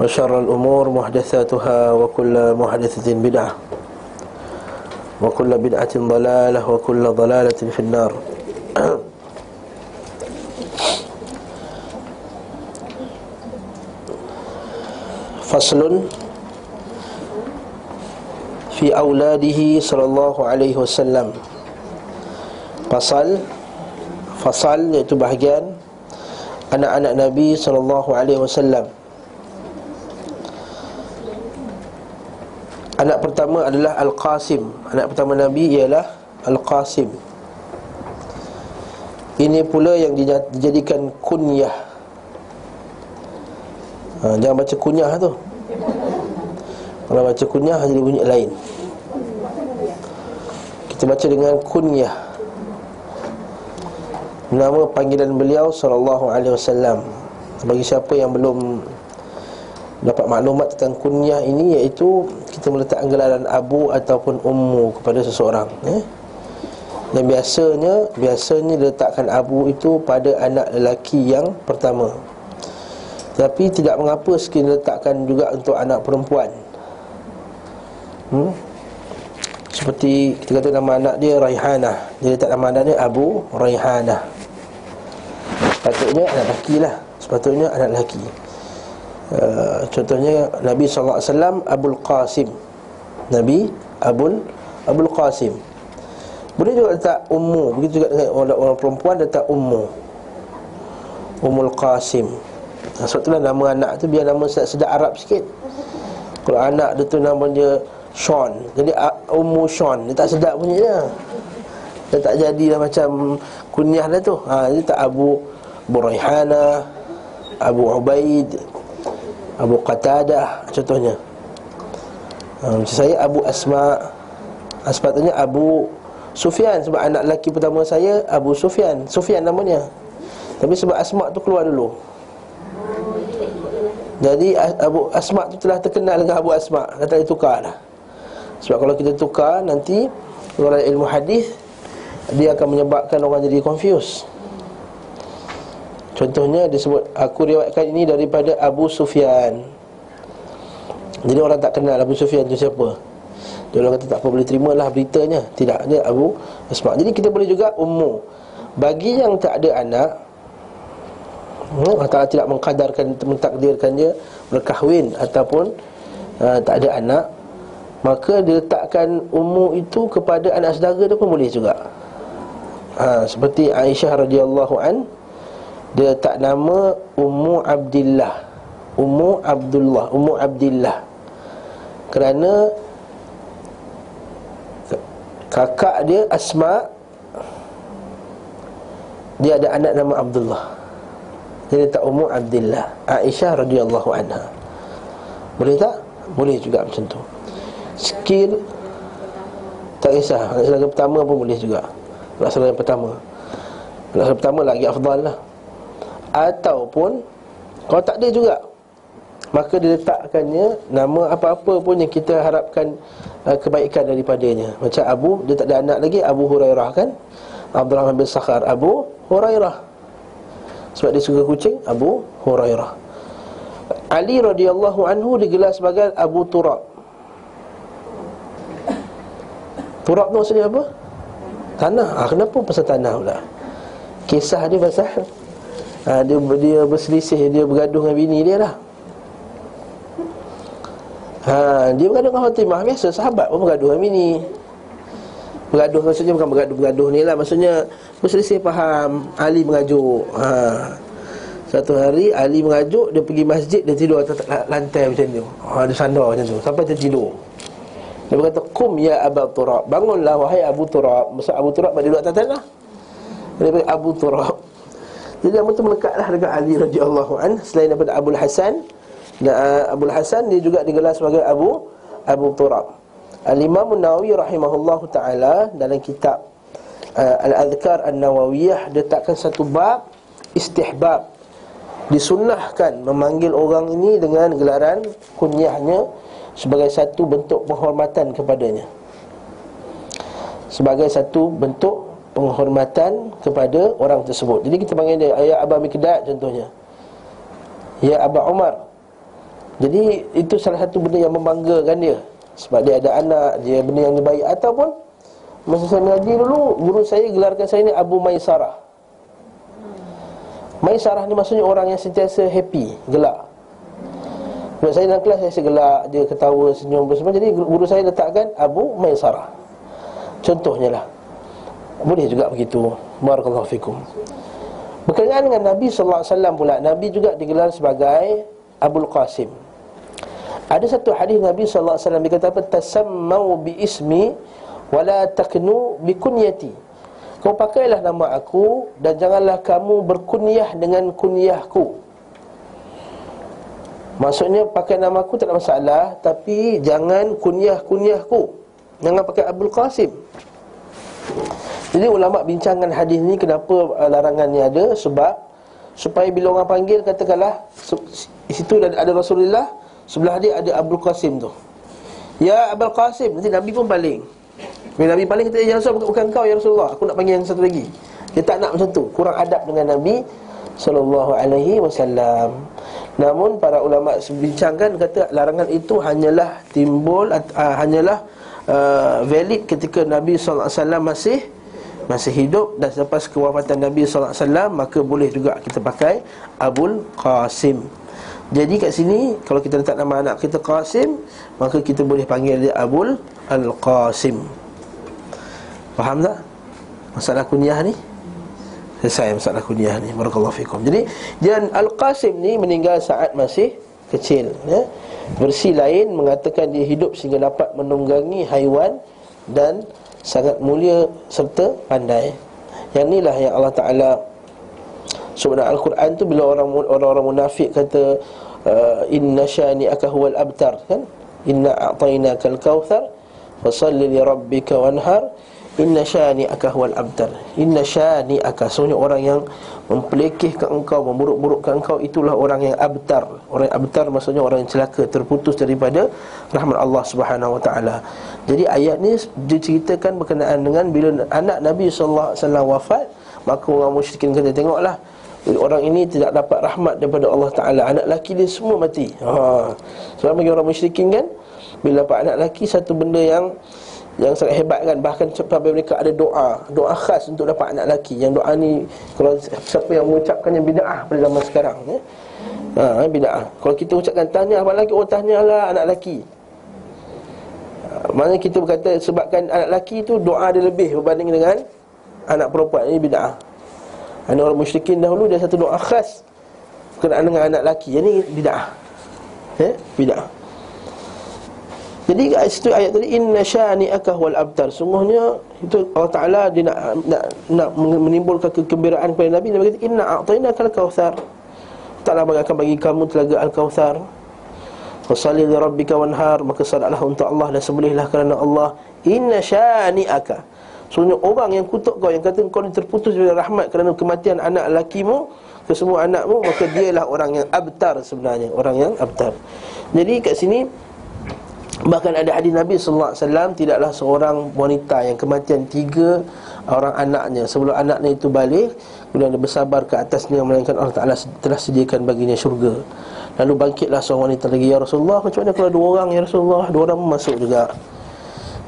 وشر الأمور محدثاتها وكل محدثة بدعة وكل بدعة ضلالة وكل ضلالة في النار. فصل في أولاده صلى الله عليه وسلم. Fasal Fasal iaitu bahagian Anak-anak Nabi SAW Anak pertama adalah Al-Qasim. Anak pertama Nabi ialah Al-Qasim. Ini pula yang dijadikan kunyah. Ha, Jangan baca kunyah tu. Kalau baca kunyah jadi bunyi lain. Kita baca dengan kunyah. Nama panggilan beliau sallallahu alaihi wasallam. Bagi siapa yang belum dapat maklumat tentang kunyah ini iaitu kita meletakkan gelaran abu ataupun ummu kepada seseorang eh? Dan biasanya biasanya diletakkan abu itu pada anak lelaki yang pertama. Tapi tidak mengapa sekali letakkan juga untuk anak perempuan. Hmm? Seperti kita kata nama anak dia Raihanah Dia letak nama anak dia Abu Raihanah Sepatutnya anak lelaki lah Sepatutnya anak lelaki uh, Contohnya Nabi SAW Abul Qasim. Nabi Abul Abul Qasim. Boleh juga letak Ummu Begitu juga dengan orang, orang perempuan letak Ummu. Ummul Qasim. Nah, Sebab itulah nama anak tu Biar nama sedap Arab sikit. Kalau anak dia tu nama dia Sean. Jadi Ummu Sean. Dia tak sedap punya dia. Dia tak jadilah macam Kunyah dia tu. Ha, Dia tak Abu Abu Raihana Abu Ubaid Abu Qatadah Contohnya. Ha, Macam saya Abu Asma Sepatutnya Abu Sufyan. Sebab anak lelaki pertama saya Abu Sufyan. Sufyan namanya. Tapi sebab Asma tu keluar dulu. Jadi Abu Asma tu telah terkenal dengan Abu Asma. Kata dia tukar lah sebab kalau kita tukar nanti Orang ilmu hadis Dia akan menyebabkan orang jadi confused Contohnya disebut Aku riwayatkan ini daripada Abu Sufyan. Jadi orang tak kenal Abu Sufyan tu siapa. Dia orang kata tak apa boleh terima lah beritanya. Tidak, dia Abu Asma' Jadi kita boleh juga ummu Bagi yang tak ada anak Allah hmm, tidak mengkadarkan Mentakdirkan dia berkahwin Ataupun uh, tak ada anak Maka diletakkan ummu itu kepada anak saudara tu pun boleh juga. Ha, Seperti Aisyah radhiyallahu an Dia letak nama Ummu Abdillah. Ummu Abdullah. Ummu Abdillah. Kerana Kakak dia Asma Dia ada anak nama Abdullah. Dia letak Ummu Abdillah. Aisyah radhiyallahu anha. Boleh tak? Boleh juga macam tu. Skill tak kisah. Yang pertama pun boleh juga. Yang pertama. Laksana pertama lagi afdal lah ataupun kalau tak ada juga maka diletakkannya nama apa-apa pun yang kita harapkan uh, kebaikan daripadanya macam Abu dia tak ada anak lagi Abu Hurairah kan Abdurrahman bin Sakhar Abu Hurairah sebab dia suka kucing Abu Hurairah Ali radhiyallahu anhu digelar sebagai Abu Turab Turab tu maksudnya apa? Tanah. Ah, kenapa pasal tanah pula? Kisah dia pasal ah, dia, dia berselisih, dia bergaduh dengan bini dia lah. Ha, dia bergaduh dengan Fatimah. Biasa sahabat pun bergaduh dengan bini. Bergaduh maksudnya bukan bergaduh-bergaduh ni lah. Maksudnya berselisih faham. Ali mengajuk. Ha. Satu hari Ali mengajuk Dia pergi masjid Dia tidur atas lantai macam tu. Ha, Dia sandar macam tu. Sampai dia tidur. Dia berkata Kum ya Abu Turab. Bangunlah wahai Abu Turab. Maksud Abu Turab pada duduk atas tanah. Dia berkata Abu Turab Jadi nama tu melekatlah dengan Ali radhiyallahu an Selain daripada Abu Hasan dan uh, Abu Hasan dia juga digelar sebagai Abu Abu Turab. Al-Imam Nawawi rahimahullah ta'ala Dalam kitab uh, Al-Adhkar An-Nawawiyah Letakkan satu bab Istihbab. Disunnahkan memanggil orang ini dengan gelaran kunyahnya Sebagai satu bentuk penghormatan kepadanya. Sebagai satu bentuk penghormatan kepada orang tersebut. Jadi kita panggil dia Ayah Abah Mikdad contohnya. Ya Abah Umar Jadi itu salah satu benda yang membanggakan dia. Sebab dia ada anak Dia benda yang baik Ataupun Masa saya mengaji dulu Guru saya gelarkan saya ni Abu Maisarah. Maisarah ni maksudnya orang yang sentiasa happy Gelak. Sebab saya dalam kelas saya gelak Dia ketawa senyum semua. Jadi guru saya letakkan Abu Maisarah. Contohnya lah Boleh juga begitu Barakallahu fikum Berkenaan dengan Nabi SAW pula Nabi juga digelar sebagai Abul Qasim ada satu hadis Nabi alaihi wasallam berkata apa? Tasammau bi ismi wala taknu bi kunyati. Kau pakailah nama aku dan janganlah kamu berkunyah dengan kunyahku. Maksudnya pakai nama aku tak ada masalah tapi jangan kunyah-kunyahku. Jangan pakai Abdul Qasim. Jadi ulama bincangkan hadis ni kenapa uh, larangan ni ada? Sebab supaya bila orang panggil katakanlah di situ ada Rasulullah Sebelah dia ada Abdul Qasim tu. Ya Abdul Qasim Nanti Nabi pun paling. Bila Nabi paling kita Ya Rasulullah bukan kau ya Rasulullah. Aku nak panggil yang satu lagi. Dia tak nak macam tu. Kurang adab dengan Nabi Sallallahu alaihi wasallam. Namun para ulama bincangkan Kata larangan itu hanyalah timbul uh, Hanyalah uh, valid ketika Nabi wasallam masih masih hidup. Dan selepas kewafatan Nabi wasallam maka boleh juga kita pakai Abul Qasim. Jadi kat sini Kalau kita letak nama anak kita Qasim Maka kita boleh panggil dia Abul Al-Qasim. Faham tak? Masalah kunyah ni? Selesai masalah kunyah ni. Barakallahu fikum. Jadi Dan Al-Qasim ni meninggal saat masih kecil ya? Versi lain mengatakan dia hidup Sehingga dapat menunggangi haiwan Dan sangat mulia Serta pandai. Yang inilah yang Allah Ta'ala Sebenarnya Al-Quran tu bila orang orang-orang munafik kata uh, inna syani aka huwal abtar kan? Inna a'tainakal kautsar fasalli li rabbika wanhar. Inna syani aka huwal abtar. Inna syani aka sebenarnya orang yang mempelekehkan engkau memburuk-burukkan engkau itulah orang yang abtar. Orang yang abtar maksudnya orang yang celaka terputus daripada rahmat Allah Subhanahu wa taala. Jadi ayat ni diceritakan berkenaan dengan bila anak Nabi wasallam wafat maka orang musyrikin kata tengoklah Orang ini tidak dapat rahmat daripada Allah Ta'ala. Anak lelaki dia semua mati. Ha. Sebab bagi orang musyrikin kan Bila dapat anak lelaki satu benda yang Yang sangat hebat kan Bahkan sampai mereka ada doa Doa khas untuk dapat anak lelaki Yang doa ni Kalau siapa yang mengucapkan yang bida'ah pada zaman sekarang ya? Ha, bida'ah Kalau kita ucapkan tanya apa lagi Oh tanya lah anak lelaki Maksudnya kita berkata Sebabkan anak lelaki tu doa dia lebih Berbanding dengan Anak perempuan Ini bida'ah Anak orang musyrikin dahulu dia satu doa khas berkenaan dengan anak lelaki. Yang ni bid'ah. Ya, bid'ah. Jadi situ ayat tadi inna syani'aka wal abtar. Sungguhnya itu Allah Taala dia nak nak, nak menimbulkan kegembiraan kepada Nabi dia berkata inna a'tainaka al-kautsar. Taklah bagi akan bagi kamu telaga al-kautsar. Fasalli li rabbika wanhar maka salatlah untuk Allah dan sembelihlah kerana Allah. Inna syani'aka Sebenarnya orang yang kutuk kau Yang kata kau ni terputus dari rahmat Kerana kematian anak lakimu Ke semua anakmu Maka dialah orang yang abtar sebenarnya Orang yang abtar Jadi kat sini Bahkan ada hadis Nabi SAW Tidaklah seorang wanita yang kematian tiga Orang anaknya. Sebelum anaknya itu balik Kemudian dia bersabar ke atasnya Melainkan Allah Ta'ala telah sediakan baginya syurga. Lalu bangkitlah seorang wanita lagi Ya Rasulullah Macam mana kalau dua orang Ya Rasulullah? Dua orang masuk juga.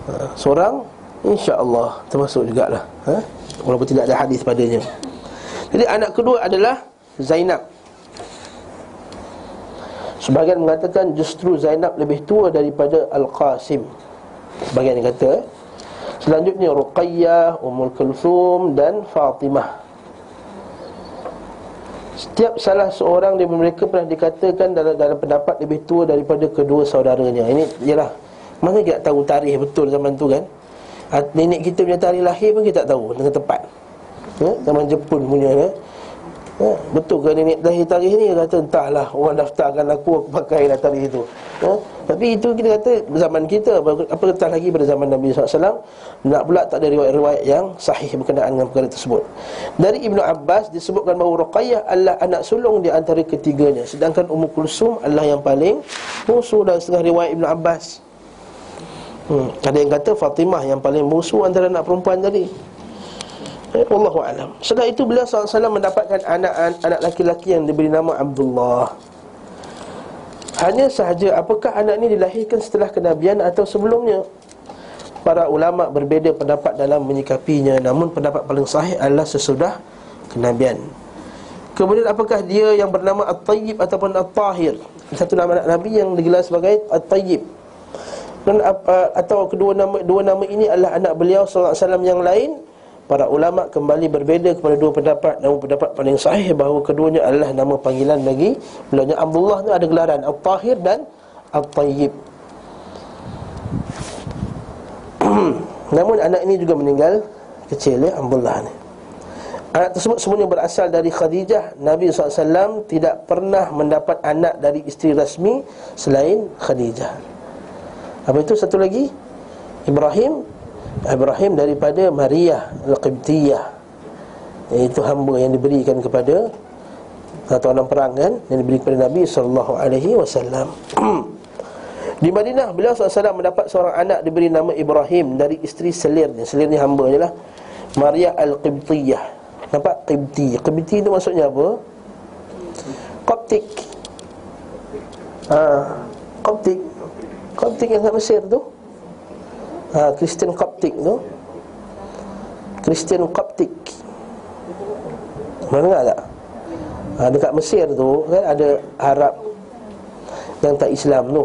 Ha, Seorang InsyaAllah termasuk jugalah. Ha? Walaupun tidak ada hadis padanya. Jadi anak kedua adalah Zainab Sebagian mengatakan justru Zainab lebih tua daripada Al-Qasim Sebagian yang kata Selanjutnya Ruqayyah, Ummul Kulthum dan Fatimah Setiap salah seorang dari mereka pernah dikatakan dalam, dalam pendapat lebih tua daripada kedua saudaranya Ini ialah Mana kita tahu tarikh betul zaman tu kan Nenek kita punya tarikh lahir pun kita tak tahu Dengan tepat ya? Zaman Jepun punya ya? Ha? Betul ke nenek lahir tarikh ni? Kata entahlah Orang daftarkan aku, aku pakai lah tarikh itu ha? Tapi itu kita kata zaman kita Apa kata lagi pada zaman Nabi SAW Nak pula tak ada riwayat-riwayat yang sahih berkenaan dengan perkara tersebut Dari Ibnu Abbas disebutkan bahawa Ruqayyah adalah anak sulung di antara ketiganya Sedangkan Ummu Kulsum adalah yang paling musuh dalam setengah riwayat Ibnu Abbas hmm. Ada yang kata Fatimah yang paling musuh antara anak perempuan tadi Eh, Wallahu alam. Setelah itu beliau SAW mendapatkan anak anak laki-laki yang diberi nama Abdullah. Hanya sahaja apakah anak ini dilahirkan setelah kenabian atau sebelumnya? Para ulama berbeza pendapat dalam menyikapinya namun pendapat paling sahih adalah sesudah kenabian. Kemudian apakah dia yang bernama At-Tayyib ataupun At-Tahir? Satu nama anak Nabi yang digelar sebagai At-Tayyib. Dan atau kedua nama dua nama ini adalah anak beliau sallallahu alaihi wasallam yang lain Para ulama kembali berbeza kepada dua pendapat. Namun pendapat paling sahih bahawa keduanya adalah nama panggilan bagi Bilanya Abdullah itu ada gelaran Al-Tahir dan Al-Tayyib. Namun anak ini juga meninggal kecil ya Abdullah ni. Anak tersebut semuanya berasal dari Khadijah. Nabi SAW tidak pernah mendapat anak dari isteri rasmi Selain Khadijah. Apa itu? Satu lagi? Ibrahim Ibrahim daripada Maria Al-Qibtiyah. Iaitu hamba yang diberikan kepada Atau orang perang kan? Yang diberikan kepada Nabi SAW Di Madinah Beliau SAW mendapat seorang anak Diberi nama Ibrahim Dari isteri Selir Selir ni hamba je lah Maria Al-Qibtiyah. Nampak? Qibti? Qibti itu maksudnya apa? Koptik. Ha, Koptik. Koptik yang kat Mesir tu ha, Kristen Koptik tu Kristen Koptik Mana dengar tak? Ha, dekat Mesir tu kan ada Arab yang tak Islam tu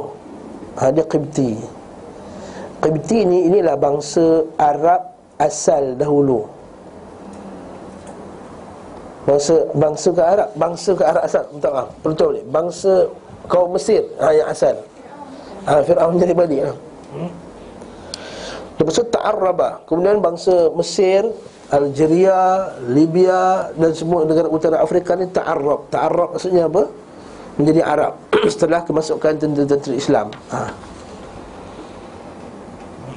ha, Qibti Qibti ni inilah bangsa Arab asal dahulu Bangsa bangsa ke Arab, bangsa ke Arab asal, minta maaf. Betul ni. Bangsa kaum Mesir ha, yang asal. Ha, Firaun jadi balik ha. Hmm? Lepas itu Ta'arraba. Kemudian bangsa Mesir Algeria, Libya dan semua negara utara Afrika ni Ta'arrab. Ta'arrab maksudnya apa? Menjadi Arab. Setelah kemasukan tentera-tentera Islam. Ha.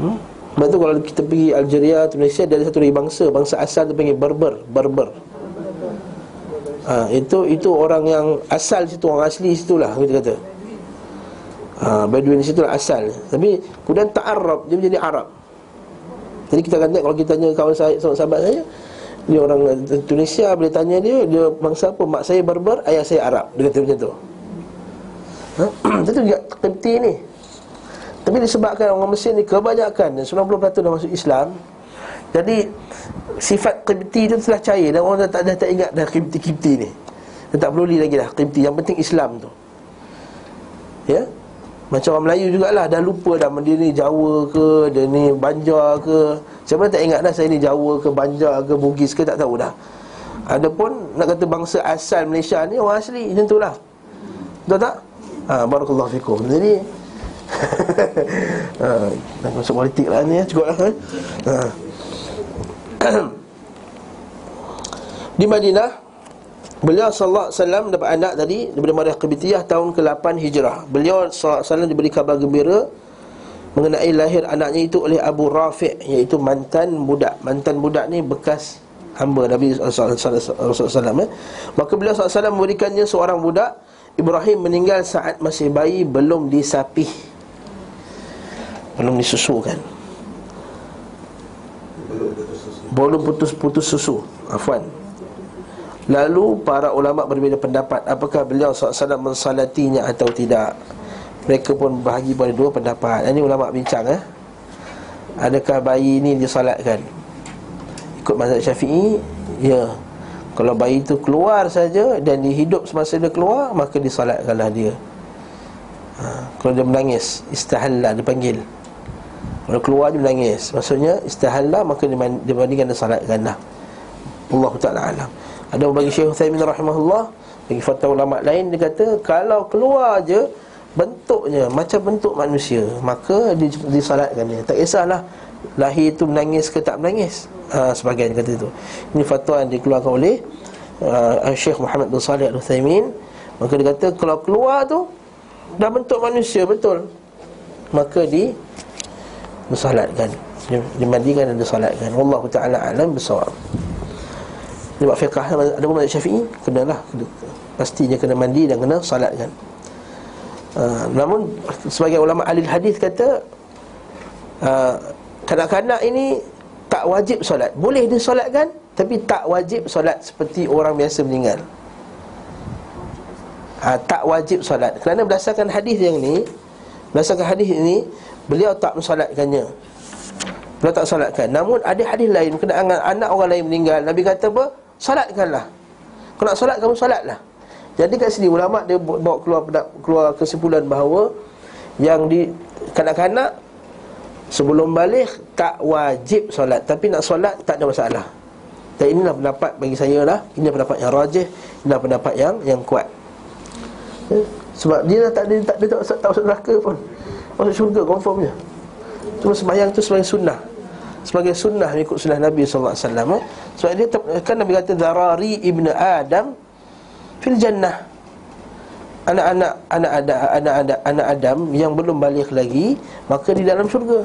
hmm? Lepas tu kalau kita pergi Algeria, Tunisia Dia ada satu lagi bangsa. Bangsa asal tu panggil Berber. Berber. Ha, Itu itu orang yang asal situ Orang asli situ lah kita kata. Ha, Bedouin situ lah asal. Tapi kemudian Ta'arrab Dia menjadi Arab jadi kita akan tengok kalau kita tanya kawan saya, sahabat saya Dia orang Tunisia boleh tanya dia Dia bangsa apa? Mak saya berber, ayah saya Arab. Dia kata macam tu. Ha? Itu juga kepti ni. Tapi disebabkan orang Mesir ni kebanyakan 90% dah masuk Islam Jadi Sifat kepti tu telah cair Dan orang dah tak, dah tak ingat dah kepti-kepti ni. Dia tak perlu lagi dah kepti Yang penting Islam tu. Ya macam orang Melayu jugalah Dah lupa dah Dia ni Jawa ke Dia ni Banjar ke. Siapa tak ingat dah Saya ni Jawa ke Banjar ke Bugis ke Tak tahu dah. Adapun Nak kata bangsa asal Malaysia ni Orang asli Macam tu lah. Betul tak? Ha, Barakallahu fikum. Jadi ha, Nak masuk politik lah ni ya Cukup lah ha. Di Madinah Beliau sallallahu alaihi wasallam dapat anak tadi daripada Maryam Qibtiyah tahun ke-8 Hijrah. Beliau sallallahu alaihi wasallam diberi kabar gembira mengenai lahir anaknya itu oleh Abu Rafi' iaitu mantan budak. Mantan budak ni bekas hamba Nabi sallallahu alaihi wasallam. Eh. Maka beliau sallallahu alaihi wasallam memberikannya seorang budak. Ibrahim meninggal saat masih bayi belum disapih. Belum disusukan. Belum putus-putus susu. Afwan. Lalu para ulama berbeza pendapat Apakah beliau SAW mensalatinya atau tidak? Mereka pun bahagi pada dua pendapat. Ini ulama bincang eh? Adakah bayi ini disalatkan? Ikut mazhab syafi'i Ya. Kalau bayi itu keluar saja Dan dihidup semasa dia keluar Maka disalatkanlah dia. Ha, Kalau dia menangis Istahallah dipanggil. Kalau keluar dia menangis Maksudnya istahallah Maka dibandingkan disalatkanlah Allah Ta'ala alam ada bagi Syekh Uthaymin rahimahullah Bagi fatwa ulama lain Dia kata Kalau keluar je Bentuknya Macam bentuk manusia Maka disalatkan dia. Tak kisahlah Lahir tu menangis ke tak menangis. Ha, Sebagian kata itu Ini fatwa yang dikeluarkan oleh uh, Syekh Muhammad bin Salih Al-Uthaymin Maka dia kata kalau keluar tu Dah bentuk manusia betul. Maka di Disalatkan Dimandikan dan disalatkan Wallahu ta'ala alam bersawab Dia buat fiqah. Ada pun syafi'i Kenalah. Pastinya kena mandi dan kena salatkan uh, Namun Sebagai ulama ahli hadis kata uh, Kanak-kanak ini Tak wajib solat Boleh disolatkan Tapi tak wajib solat Seperti orang biasa meninggal. Ha, tak wajib solat kerana berdasarkan hadis yang ni berdasarkan hadis ini beliau tak mensolatkannya beliau tak solatkan namun ada hadis lain dengan anak orang lain meninggal. Nabi kata apa solatkanlah. Kalau nak solat kamu solatlah. Jadi kat sini ulama dia bawa keluar keluar kesimpulan bahawa yang di kanak-kanak sebelum balik tak wajib solat. Tapi nak solat tak ada masalah. Dan inilah pendapat bagi saya lah. Ini pendapat yang rajih. Inilah pendapat yang yang kuat. Eh, sebab dia dah tak ada tak ada tak, tak, tak masuk neraka pun. Masuk syurga confirmnya. Cuma sembahyang tu sebagai sunnah. Sebagai sunnah ikut sunnah Nabi sallallahu alaihi wasallam. Eh. Sebab dia kan Nabi kata zarari ibnu Adam fil jannah. Anak-anak anak ada anak ada anak Adam yang belum balik lagi maka di dalam syurga.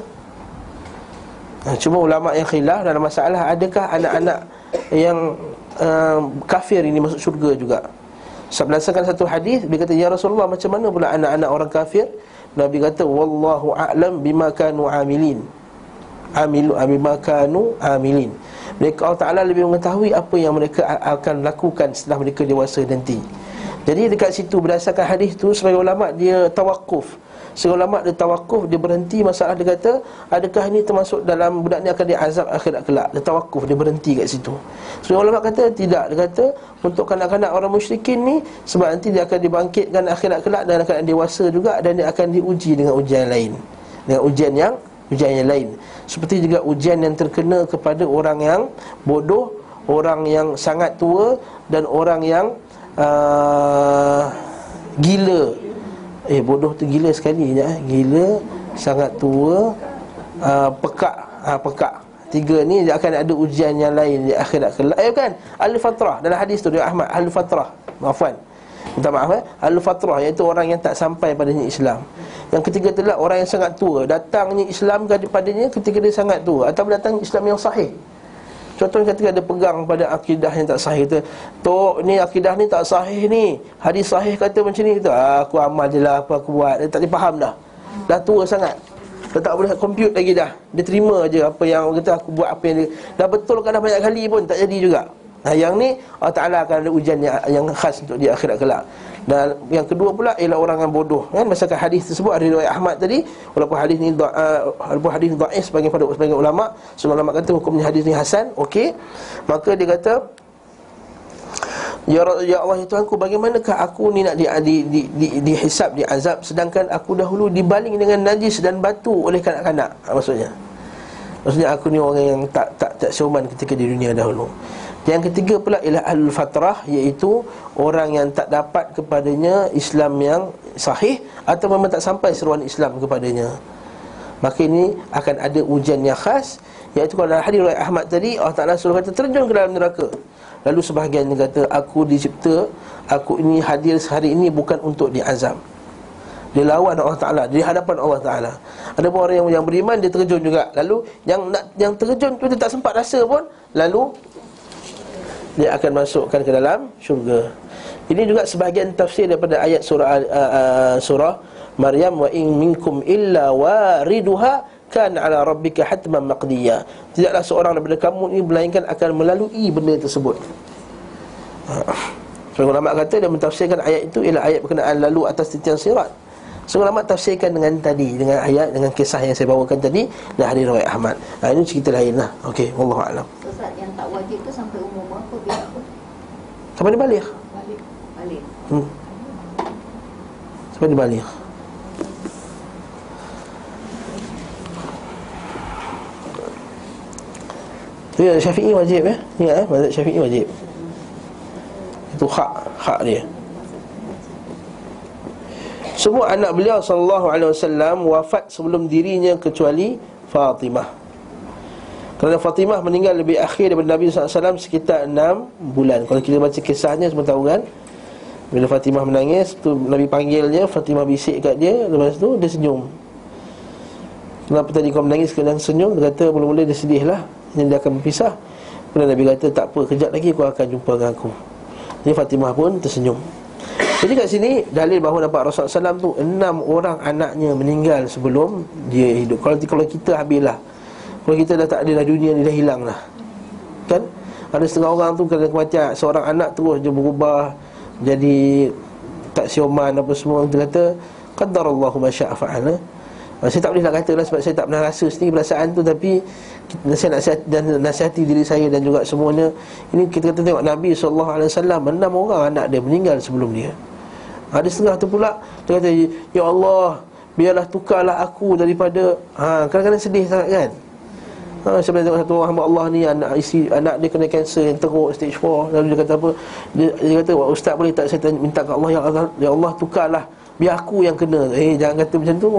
Ha, cuma ulama yang khilaf dalam masalah adakah anak-anak yang uh, kafir ini masuk syurga juga. Berdasarkan satu hadis dia kata ya Rasulullah macam mana pula anak-anak orang kafir? Nabi kata wallahu a'lam bima kanu amilin. Amilu bima kanu amilin. Mereka Allah Taala lebih mengetahui apa yang mereka akan lakukan setelah mereka dewasa nanti. Jadi dekat situ berdasarkan hadis tu sebagai ulama dia tawakuf. Seorang ulama dia tawakuf Dia berhenti masalah dia kata Adakah ini termasuk dalam budak ni akan diazab akhirat kelak Dia tawakuf dia berhenti kat situ Seorang ulama kata tidak Dia kata untuk kanak-kanak orang musyrikin ni Sebab nanti dia akan dibangkitkan akhirat kelak Dan akan dewasa juga Dan dia akan diuji dengan ujian lain Dengan ujian yang ujian yang lain Seperti juga ujian yang terkena kepada orang yang bodoh Orang yang sangat tua Dan orang yang uh, Gila. Eh bodoh tu gila sekali eh. Gila Sangat tua uh, Pekak. Uh, Pekak. Tiga ni dia akan ada ujian yang lain Di akhirat kelak. Eh kan Al-Fatrah. Dalam hadis tu dia Ahmad Al-Fatrah. Maafan Minta maaf eh. Al-Fatrah Iaitu orang yang tak sampai padanya Islam Yang ketiga adalah Orang yang sangat tua Datangnya Islam kepadanya Ketika dia sangat tua Atau datang Islam yang sahih. Contohnya ketika dia pegang pada akidah yang tak sahih tu Tok ni akidah ni tak sahih ni. Hadis sahih kata macam ni. Tu ah, Aku amal je lah apa aku buat. Dia tak faham dah. Dah tua sangat. Dia tak boleh compute lagi dah. Dia terima je apa yang kata aku buat apa yang dia Dah betul kan dah banyak kali pun tak jadi juga. Nah yang ni Allah Ta'ala akan ada ujian yang, yang khas untuk dia akhirat kelak dan yang kedua pula ialah orang yang bodoh kan? Masalah hadis tersebut ada riwayat Ahmad tadi. Walaupun hadis ni uh, walaupun hadis dhaif sebagai pada sebagai ulama semua ulama kata hukumnya hadis ni hasan okey. Maka dia kata Ya, ya Allah ya Tuhanku bagaimanakah aku ni nak di, di, di, di, dihisap, diazab? Sedangkan aku dahulu dibaling dengan najis dan batu oleh kanak-kanak. Ha, Maksudnya. Maksudnya aku ni orang yang tak tak tak siuman ketika di dunia dahulu. Yang ketiga pula ialah al-fatrah iaitu orang yang tak dapat kepadanya Islam yang sahih atau memang tak sampai seruan Islam kepadanya. Maka ini akan ada ujian yang khas iaitu kalau dalam hadis Ahmad tadi Allah Taala suruh kata terjun ke dalam neraka. Lalu sebahagian dia kata aku dicipta aku ini hadir sehari ini bukan untuk diazab. Dia lawan Allah Taala di hadapan Allah Taala. Ada pun orang yang, yang beriman dia terjun juga. Lalu yang nak yang terjun tu dia tak sempat rasa pun lalu dia akan masukkan ke dalam syurga. Ini juga sebahagian tafsir daripada ayat surah uh, uh, surah Maryam wa in minkum illa wariduha kan ala rabbika hatman maqdiya. Tidaklah seorang daripada kamu ini melainkan akan melalui benda tersebut. So, ulama kata dia mentafsirkan ayat itu ialah ayat berkenaan lalu atas titian sirat. So, ulama tafsirkan dengan tadi dengan ayat dengan kisah yang saya bawakan tadi dan hadis riwayat Ahmad. Ha, ini cerita lain lah. Okey, wallahu a'lam. Ustaz yang tak wajib tu sampai umur? Sampai dia balik. Hmm. Sampai dia balik. Ya Syafi'i wajib ya. Ingat eh, mazhab Syafi'i wajib. Itu hak hak dia. Semua anak beliau sallallahu alaihi wasallam wafat sebelum dirinya kecuali Fatimah. Kerana Fatimah meninggal lebih akhir daripada Nabi SAW sekitar 6 bulan. Kalau kita baca kisahnya semua tahu kan? Bila Fatimah menangis tu Nabi panggil dia, Fatimah bisik kat dia. Lepas tu dia senyum. Kenapa tadi kau menangis kemudian senyum? Dia kata mula-mula dia sedih lah. Dia akan berpisah. Kemudian Nabi kata tak apa kejap lagi kau akan jumpa dengan aku. Jadi Fatimah pun tersenyum. Jadi kat sini dalil bahawa nampak Rasulullah SAW tu enam orang anaknya meninggal sebelum dia hidup. Kalau kalau kita habislah. Kalau kita dah tak ada dah dunia ni dah hilang lah. Kan? Ada setengah orang tu kena kematian. Seorang anak terus dia berubah jadi tak sioman apa semua. Dia kata qadarallahu ma syaa fa'ala. Saya tak boleh nak kata lah sebab saya tak pernah rasa sendiri perasaan tu. Tapi saya nasihat, dan nasihati diri saya dan juga semuanya. Ini kita kata tengok Nabi SAW Enam orang anak dia meninggal sebelum dia. Ada setengah tu pula Dia kata Ya Allah Biarlah tukarlah aku daripada ha, Kadang-kadang sedih sangat kan ha, Sebenarnya tengok satu orang hamba Allah ni Anak isi anak dia kena kanser yang teruk Stage 4 Lalu dia kata apa? Dia, dia kata Ustaz boleh tak saya minta ke Allah? Ya Allah, ya Allah tukarlah. Biar aku yang kena. Eh jangan kata macam tu.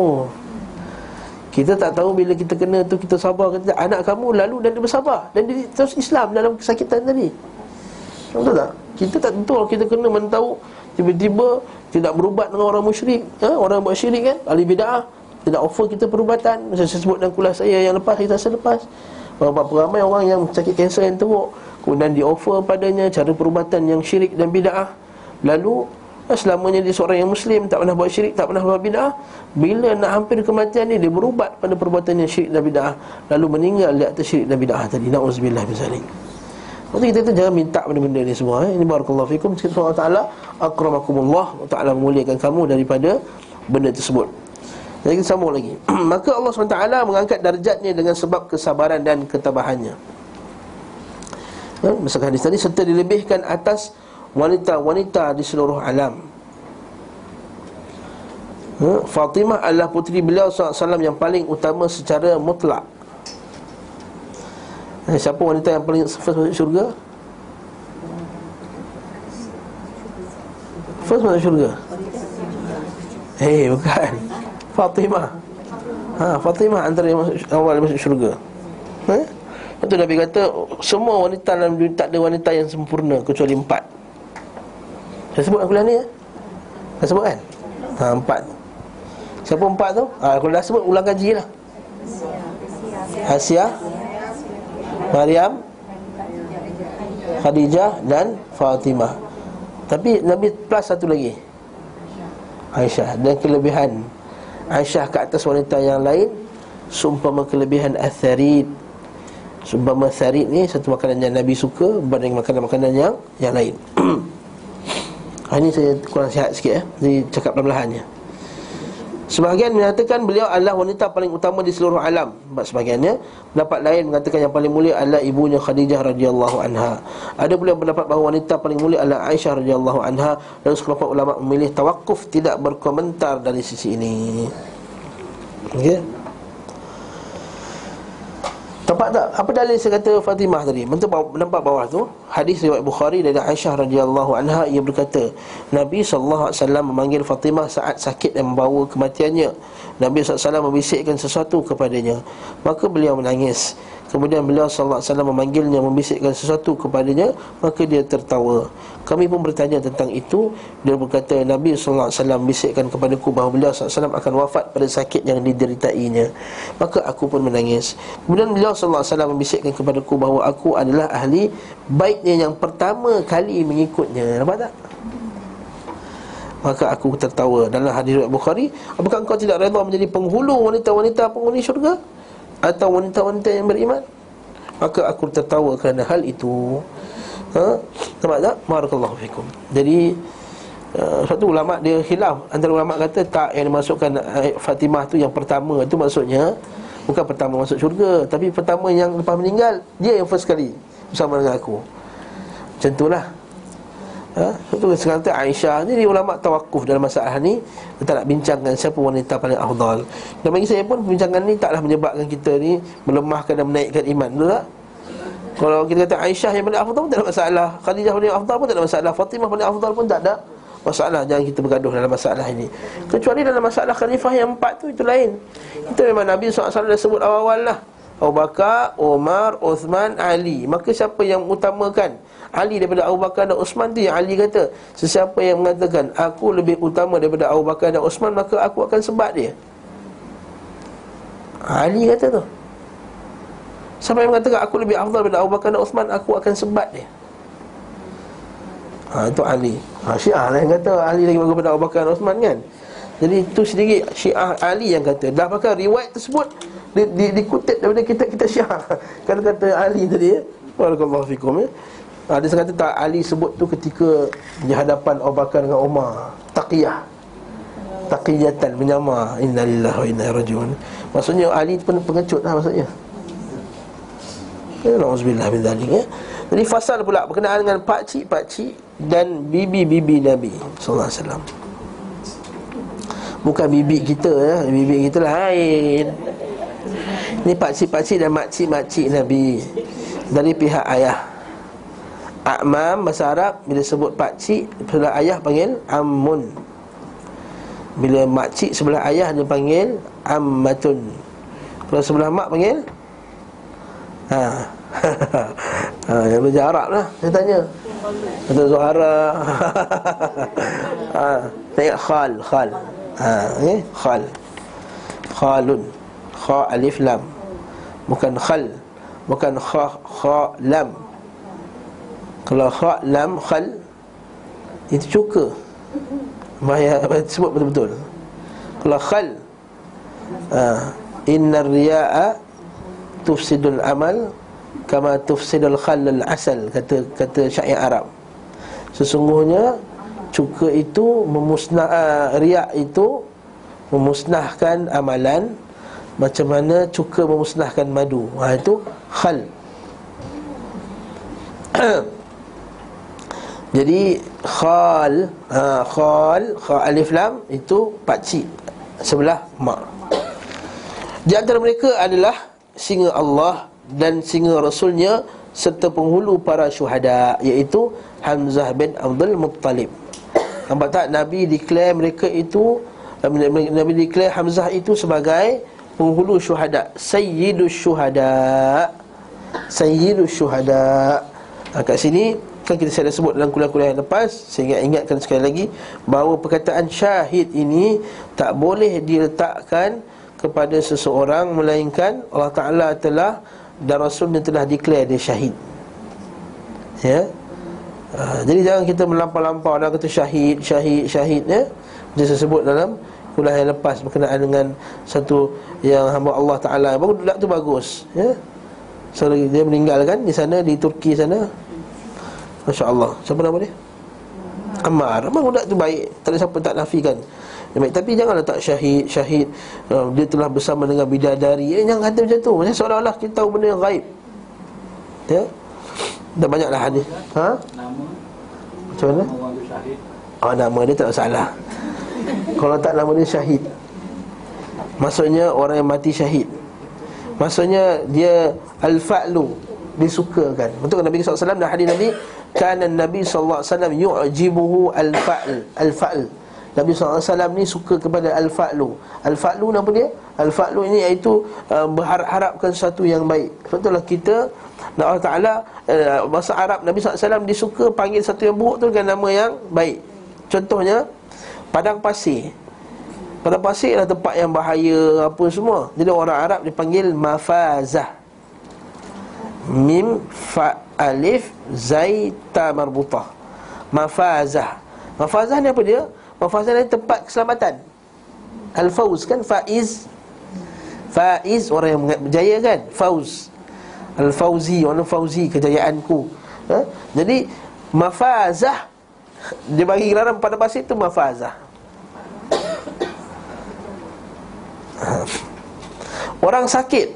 Kita tak tahu bila kita kena tu kita sabar kata anak kamu lalu dan dia bersabar. Dan dia terus Islam dalam kesakitan tadi. Betul tak? Kita tak tentu kalau kita kena mentau tiba-tiba tidak berubat dengan orang musyrik. Ha? Orang buat syirik kan? Ahli bida'ah Tidak offer kita perubatan. Macam saya sebut dalam kuliah saya yang lepas Kita selepas. Berapa ramai orang yang sakit kanser yang teruk Kemudian di offer padanya Cara perubatan yang syirik dan bida'ah Lalu ha, Selamanya dia seorang yang muslim Tak pernah buat syirik Tak pernah buat bida'ah Bila nak hampir kematian ni Dia berubat pada perbuatan yang syirik dan bida'ah Lalu meninggal di atas syirik dan bida'ah tadi. Na'udzubillah bin Maksudnya kita tu jangan minta benda-benda ni semua eh. Ini barakallahu fikum. Sikit Allah Ta'ala. Akramakumullah. Ta'ala memuliakan kamu daripada benda tersebut Jadi kita sambung lagi. Maka Allah SWT mengangkat darjatnya dengan sebab kesabaran dan ketabahannya. Eh, Masalah hadis tadi Serta dilebihkan atas wanita-wanita di seluruh alam. Eh, Fatimah adalah puteri beliau SAW yang paling utama secara mutlak. Eh, siapa wanita yang paling first masuk syurga? First masuk syurga? Eh, hey, bukan Fatimah. Ha, Fatimah antara yang masuk, awal masuk syurga. Eh? Itu Nabi kata Semua wanita dalam dunia tak ada wanita yang sempurna Kecuali empat. Saya sebut kuliah ni ya? Saya sebut kan? Ha, empat. Siapa empat tu? Ha, kalau dah sebut ulang kaji lah. Asia Maryam Khadijah dan Fatimah. Tapi Nabi plus satu lagi. Aisyah. Dan kelebihan Aisyah ke atas wanita yang lain Sumpama kelebihan Atharid Sumpama Atharid ni Satu makanan yang Nabi suka Berbanding makanan-makanan yang yang lain Ini saya kurang sihat sikit eh. Jadi cakap perlahan-lahan ya. Sebahagian menyatakan beliau adalah wanita paling utama di seluruh alam. Sebahagiannya pendapat lain mengatakan yang paling mulia adalah ibunya Khadijah radhiyallahu anha. Ada pula pendapat bahawa wanita paling mulia adalah Aisyah radhiyallahu anha dan sekelompok ulama memilih tawakuf tidak berkomentar dari sisi ini. Okey. Nampak tak? Apa dalil saya kata Fatimah tadi? Bawah, nampak bawah tu Hadis riwayat Bukhari dari Aisyah radhiyallahu anha Ia berkata Nabi SAW memanggil Fatimah saat sakit dan membawa kematiannya Nabi SAW membisikkan sesuatu kepadanya Maka beliau menangis Kemudian beliau wasallam memanggilnya membisikkan sesuatu kepadanya maka dia tertawa. Kami pun bertanya tentang itu dia berkata Nabi wasallam bisikkan kepadaku bahawa beliau wasallam akan wafat pada sakit yang dideritainya. Maka aku pun menangis. Kemudian beliau wasallam membisikkan kepadaku bahawa aku adalah ahli baiknya yang pertama kali mengikutnya. Nampak tak? Maka aku tertawa dalam hadis Bukhari, apakah engkau tidak redha menjadi penghulu wanita-wanita penghuni syurga? Atau wanita-wanita yang beriman. Maka aku tertawa kerana hal itu. Ha? Nampak tak? Barakallahu fikum. Jadi uh, satu ulama dia khilaf. Antara ulama kata tak yang dimasukkan Fatimah tu yang pertama. Tu maksudnya bukan pertama masuk syurga tapi pertama yang lepas meninggal dia yang first kali bersama dengan aku. Macam itulah Ha? Itu sekarang tu Aisyah Jadi ulama tawakuf dalam masalah ni. Kita nak bincangkan siapa wanita paling afdal. Dan bagi saya pun perbincangan ni Taklah menyebabkan kita ni Melemahkan dan menaikkan iman. Betul tak? Kalau kita kata Aisyah yang paling afdal pun tak ada masalah. Khadijah paling afdal pun tak ada masalah. Fatimah paling afdal pun tak ada masalah. Jangan kita bergaduh dalam masalah ini. Kecuali dalam masalah khalifah yang empat tu Itu lain. Itu memang Nabi SAW dah sebut awal-awal lah. Abu Bakar, Umar, Uthman, Ali. Maka siapa yang utamakan Ali daripada Abu Bakar dan Uthman tu yang Ali kata Sesiapa yang mengatakan Aku lebih utama daripada Abu Bakar dan Uthman Maka aku akan sebat dia Ali kata tu. Siapa yang mengatakan aku lebih afdal daripada Abu Bakar dan Uthman Aku akan sebat dia Ha, itu Ali. Ha, Syiah lah yang kata Ali lagi bagus daripada Abu Bakar dan Uthman kan? Jadi itu sendiri Syiah Ali yang kata. Dah bahkan riwayat tersebut di, di, Dikutip daripada kita-kita Syiah. Kalau kata Ali tadi ya Waalaikumsalam fikum ya Ha, kata tak Ali sebut tu ketika Di hadapan Abu Bakar dengan Umar Taqiyah. Taqiyatan menyamar. Innalillah wa inna rajiun. Maksudnya Ali pun pengecut lah maksudnya. Ya, Alhamdulillah bin Dhalik ya. Jadi fasal pula berkenaan dengan pakcik-pakcik dan bibi-bibi Nabi Sallallahu Alaihi Wasallam. Bukan bibi kita ya. Bibi kita lain. Ini pakcik-pakcik dan makcik-makcik Nabi Dari pihak ayah A'mam bahasa Arab Bila sebut pakcik Sebelah ayah panggil Ammun. Bila makcik sebelah ayah Dia panggil Ammatun. Kalau sebelah mak panggil Ha. Ha, yang belajar Arab lah Saya tanya. Kata Zuhara. Ha, Tengok khal Khal. Ha, okay? Khal. Khalun. Kha alif lam. Bukan khal. Bukan kha kha lam Kalau kha lam khal Itu cuka. Bahaya sebut betul-betul. Kalau khal ha, Inna riya'a Tufsidul amal Kama tufsidul khallal asal Kata kata syair Arab. Sesungguhnya cuka itu memusnah uh, riak itu memusnahkan amalan macam mana cuka memusnahkan madu. Ha itu khal jadi khal ha, khal kha alif lam itu pakcik sebelah mak di antara mereka adalah singa Allah dan singa Rasulnya serta penghulu para syuhada iaitu Hamzah bin Abdul Muttalib. Nampak tak? Nabi declare mereka itu Nabi declare Hamzah itu sebagai Penghulu syuhada. Sayyidus syuhada. Sayyidus syuhada. Ha, Kat sini Kan kita saya dah sebut dalam kuliah-kuliah yang lepas Sehingga ingatkan sekali lagi Bahawa perkataan syahid ini Tak boleh diletakkan Kepada seseorang Melainkan Allah Ta'ala telah Dan Rasulnya telah declare dia syahid Ya Ha, jadi jangan kita melampau-lampau dan kata syahid, syahid, syahid ya. Dia sebut dalam kuliah yang lepas berkenaan dengan satu yang hamba Allah Taala. Budak tu bagus, ya. So dia meninggal kan di sana di Turki sana. Masya-Allah. Siapa nama dia? Ammar. Memang budak tu baik. Tak ada siapa tak nafikan. Baik. Tapi janganlah tak syahid, syahid uh, dia telah bersama dengan bidadari. Eh, jangan kata macam tu. Macam seolah-olah kita tahu benda yang gaib. Ya. Dah banyaklah hadis. Ha? Nama. Macam mana? Oh, nama dia tak salah. Kalau tak nama dia syahid. Maksudnya orang yang mati syahid. Maksudnya dia al-fa'lu disukakan. Betul kan Nabi SAW dan hadis Nabi kana Nabi SAW yu'jibuhu al-fa'l al-fa'l. Nabi SAW ni suka kepada al-fa'lu. Al-fa'lu apa dia? Al-fa'lu ini iaitu uh, berharap-harapkan sesuatu yang baik. Sebab itulah kita Allah Ta'ala uh, Bahasa Arab Nabi SAW disuka panggil satu yang buruk tu dengan nama yang baik. Contohnya Padang pasir. Padang pasir adalah tempat yang bahaya Apa semua. Jadi orang Arab dipanggil Mafazah. Mim Fa Alif Zaita Marbutah. Mafazah. Mafazah ni apa dia? Mafazah ni tempat keselamatan. Al-Fawz kan? Faiz. Faiz orang yang berjaya kan? Fauz Al-Fauzi Orang Fauzi kejayaanku. Ha? Jadi Mafazah Dia bagi gelaran pada pasir itu Mafazah. Orang sakit.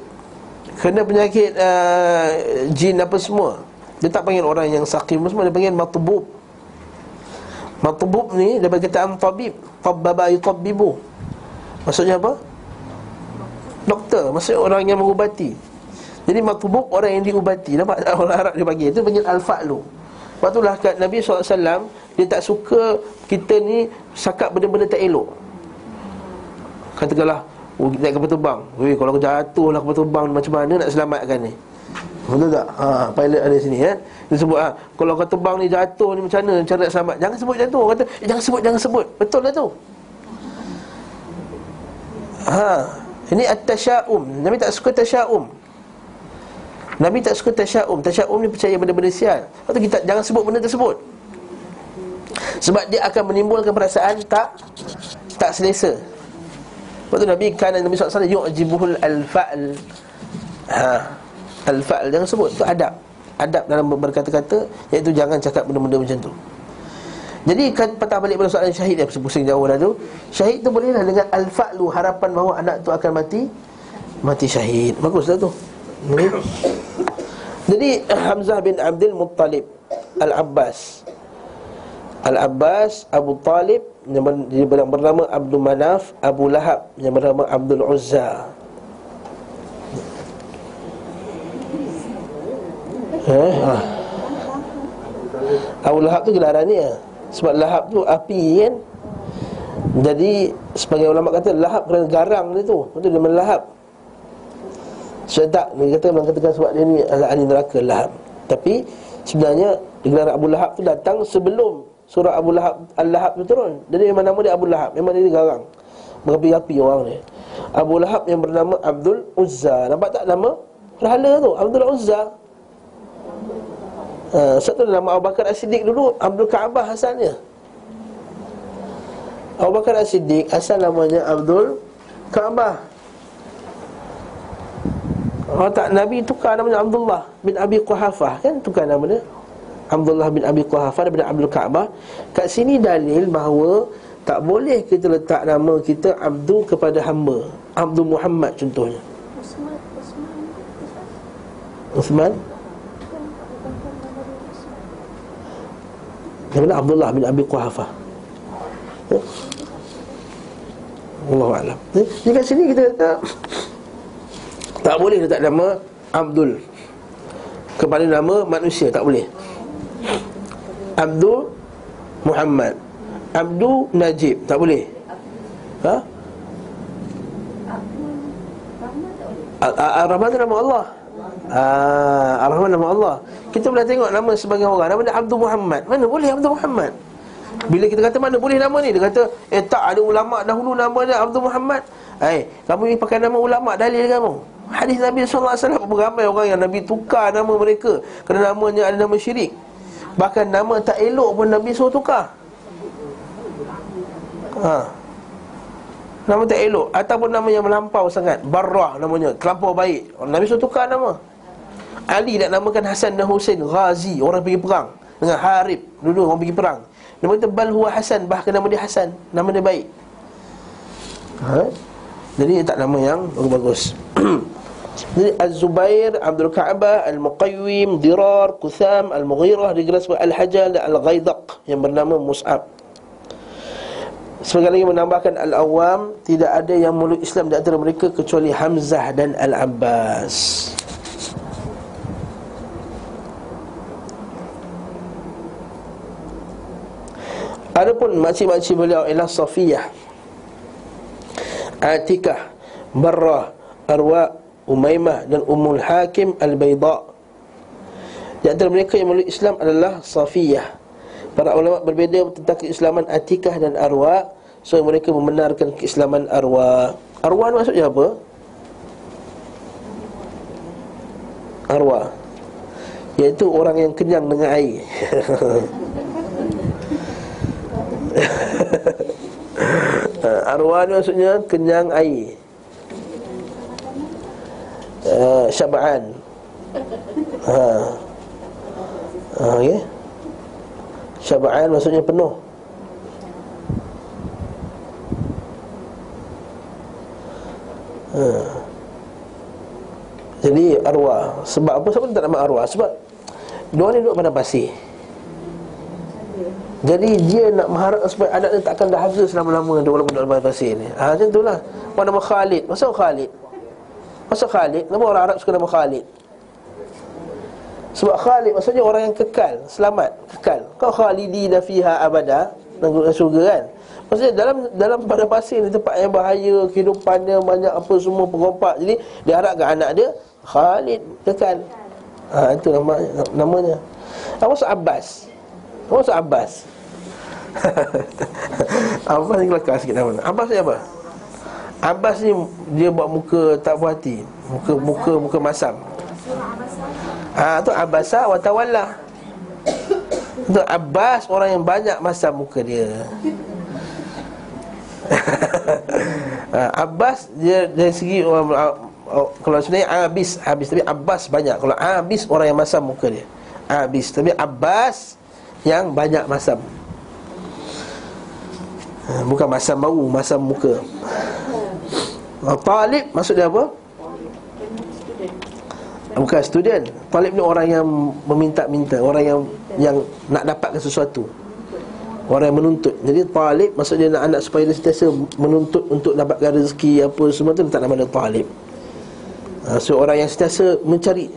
Kena penyakit uh, Jin apa semua Dia tak panggil orang yang sakit semua Dia panggil matubub Matubub ni bagi kataan tabib. Tabbaba yutabbibu. Maksudnya apa? Doktor Maksudnya orang yang mengubati. Jadi matubuk orang yang diubati. Nampak orang Arab dia bagi Itu panggil al-fa'lu. Sebab itulah kat Nabi SAW Dia tak suka kita ni Sakap benda-benda tak elok. Katakanlah Oh, naik kapal terbang. Weh, kalau aku jatuh lah kapal terbang Macam mana nak selamatkan ni Betul tak? Ha, pilot ada sini kan Dia sebut ha, Kalau kau terbang ni jatuh ni macam mana? Cara nak selamat. Jangan sebut tu Orang kata eh, Jangan sebut, jangan sebut. Betul lah tu. Ha, Ini at-tasya'um Nabi tak suka tasya'um Nabi tak suka tasya'um Tasya'um ni percaya benda-benda sial tu kita jangan sebut benda tersebut. Sebab dia akan menimbulkan perasaan tak Tak selesa. Lepas tu Nabi kan Nabi SAW Yu'jibuhul al-fa'l. Ha Al-fa'l jangan sebut Itu adab Adab dalam berkata-kata Iaitu jangan cakap benda-benda macam tu jadi kan patah balik pada soalan syahid dia pusing jauh dah tu. Syahid tu bolehlah dengan al-fa'lu harapan bahawa anak tu akan mati mati syahid. Baguslah tu. Okay. Jadi Hamzah bin Abdul Muttalib Al-Abbas Al-Abbas Abu Talib yang bernama Abdul Manaf Abu Lahab yang bernama Abdul Uzza Eh, ha. Abu Lahab tu gelaran ni ya. Sebab lahab tu api kan? Jadi sebagai ulama kata lahab kerana garang dia tu. Itu dia melahap. Saya tak, dia kata memang katakan sebab dia ni adalah ahli neraka lahab Tapi sebenarnya gelar Abu Lahab tu datang sebelum surah Abu Lahab Al-Lahab tu turun. Jadi memang nama dia Abu Lahab, memang dia garang. Berapi-api orang ni Abu Lahab yang bernama Abdul Uzza. Nampak tak nama? Berhala tu, Abdul Uzza Ha, satu nama Abu Bakar As-Siddiq dulu Abdul Kaabah asalnya. Abu Bakar As-Siddiq asal namanya Abdul Kaabah. Oh tak Nabi tukar namanya Abdullah bin Abi Quhafah kan? Tukar nama dia. Abdullah bin Abi Quhafah daripada Abdul Kaabah. Kat sini dalil bahawa tak boleh kita letak nama kita Abdul kepada hamba. Abdul Muhammad contohnya. Usman, Usman, Uthman Daripada Abdullah bin Abi Quhafah. Ya? Allah Alam. Ya? Jadi kat sini kita kata Tak boleh letak nama Abdul. Kepada nama manusia Tak boleh. Abdul Muhammad. Abdul Najib Tak boleh. Ha? Ar-Rahman nama Allah. Ah, Ar-Rahman nama Allah Kita boleh tengok nama sebagai orang. Nama dia Abdul Muhammad. Mana boleh Abdul Muhammad? Bila kita kata mana boleh nama ni Dia kata Eh tak ada ulama' dahulu nama dia Abdul Muhammad. Eh kamu ni pakai nama ulama' dalil kamu Hadis Nabi SAW Beramai orang yang Nabi tukar nama mereka Kerana namanya ada nama syirik. Bahkan nama tak elok pun Nabi suruh tukar. Ha. Nama tak elok. Ataupun nama yang melampau sangat. Barrah namanya. Terlampau baik. Nabi suruh tukar nama Ali nak namakan Hasan dan Hussein Ghazi Orang pergi perang. Dengan Harib Dulu orang pergi perang. Nama kata Bal huwa Hasan Bahkan nama dia Hasan. Nama dia baik. Ha? Jadi dia tak nama yang bagus Jadi Az-Zubair, Abdul Ka'bah, Al-Muqaywim, Dirar, Kutham, Al-Mughirah Al-Hajjal dan Al-Ghaidaq Yang bernama Mus'ab. Sebagai lagi menambahkan Al-Awam Tidak ada yang mulut Islam di antara mereka Kecuali Hamzah dan Al-Abbas Adapun makcik-makcik beliau ialah Safiyah Atikah Barrah Arwa Umaymah dan Ummul Hakim Al-Bayda. Di antara mereka yang mulut Islam adalah Safiyah. Para ulama berbeza tentang keislaman Atikah dan Arwa So mereka membenarkan keislaman Arwa. Arwa maksudnya apa? Arwa. Iaitu orang yang kenyang dengan air Arwa ni maksudnya kenyang air uh, Syaba'an ha. ha, okay. Syaba'an maksudnya penuh ha. Jadi arwah Sebab apa? Sebab tak nama arwah? Sebab Dia ni duduk pada pasir jadi dia nak mengharap supaya anak dia takkan dah hafal selama-lama dia walaupun dalam pasir ni. Ha macam itulah. Apa nama Khalid? Masa Khalid? Masa Khalid? Kenapa orang Arab suka nama Khalid? Sebab Khalid maksudnya orang yang kekal, selamat, kekal. Kau khalidina fiha abada dalam surga kan. Maksudnya dalam dalam pada pasir ni tempat yang bahaya, kehidupannya banyak apa semua perompak. Jadi dia harapkan anak dia Khalid kekal. Ha, itu nama namanya. Maksud Abbas? Maksud Abbas? Abbas ni kelakar sikit nama. Abbas ni apa? Abbas ni dia buat muka tak puas hati. Muka muka muka masam. Ah ha, tu Abbasa wa tawalla. Itu Abbas orang yang banyak masam muka dia. ha, Abbas dia dari segi orang kalau sebenarnya Abis Abis tapi Abbas banyak Kalau Abis orang yang masam muka dia Abis tapi Abbas yang banyak masam Bukan masam bau, masam muka. Talib maksud dia apa? Bukan student. Talib ni orang yang meminta-minta Orang yang yang nak dapatkan sesuatu. Orang yang menuntut. Jadi talib maksudnya nak anak supaya dia sentiasa menuntut Untuk dapatkan rezeki apa semua tu Tak nama dia talib. Ha, So orang yang sentiasa mencari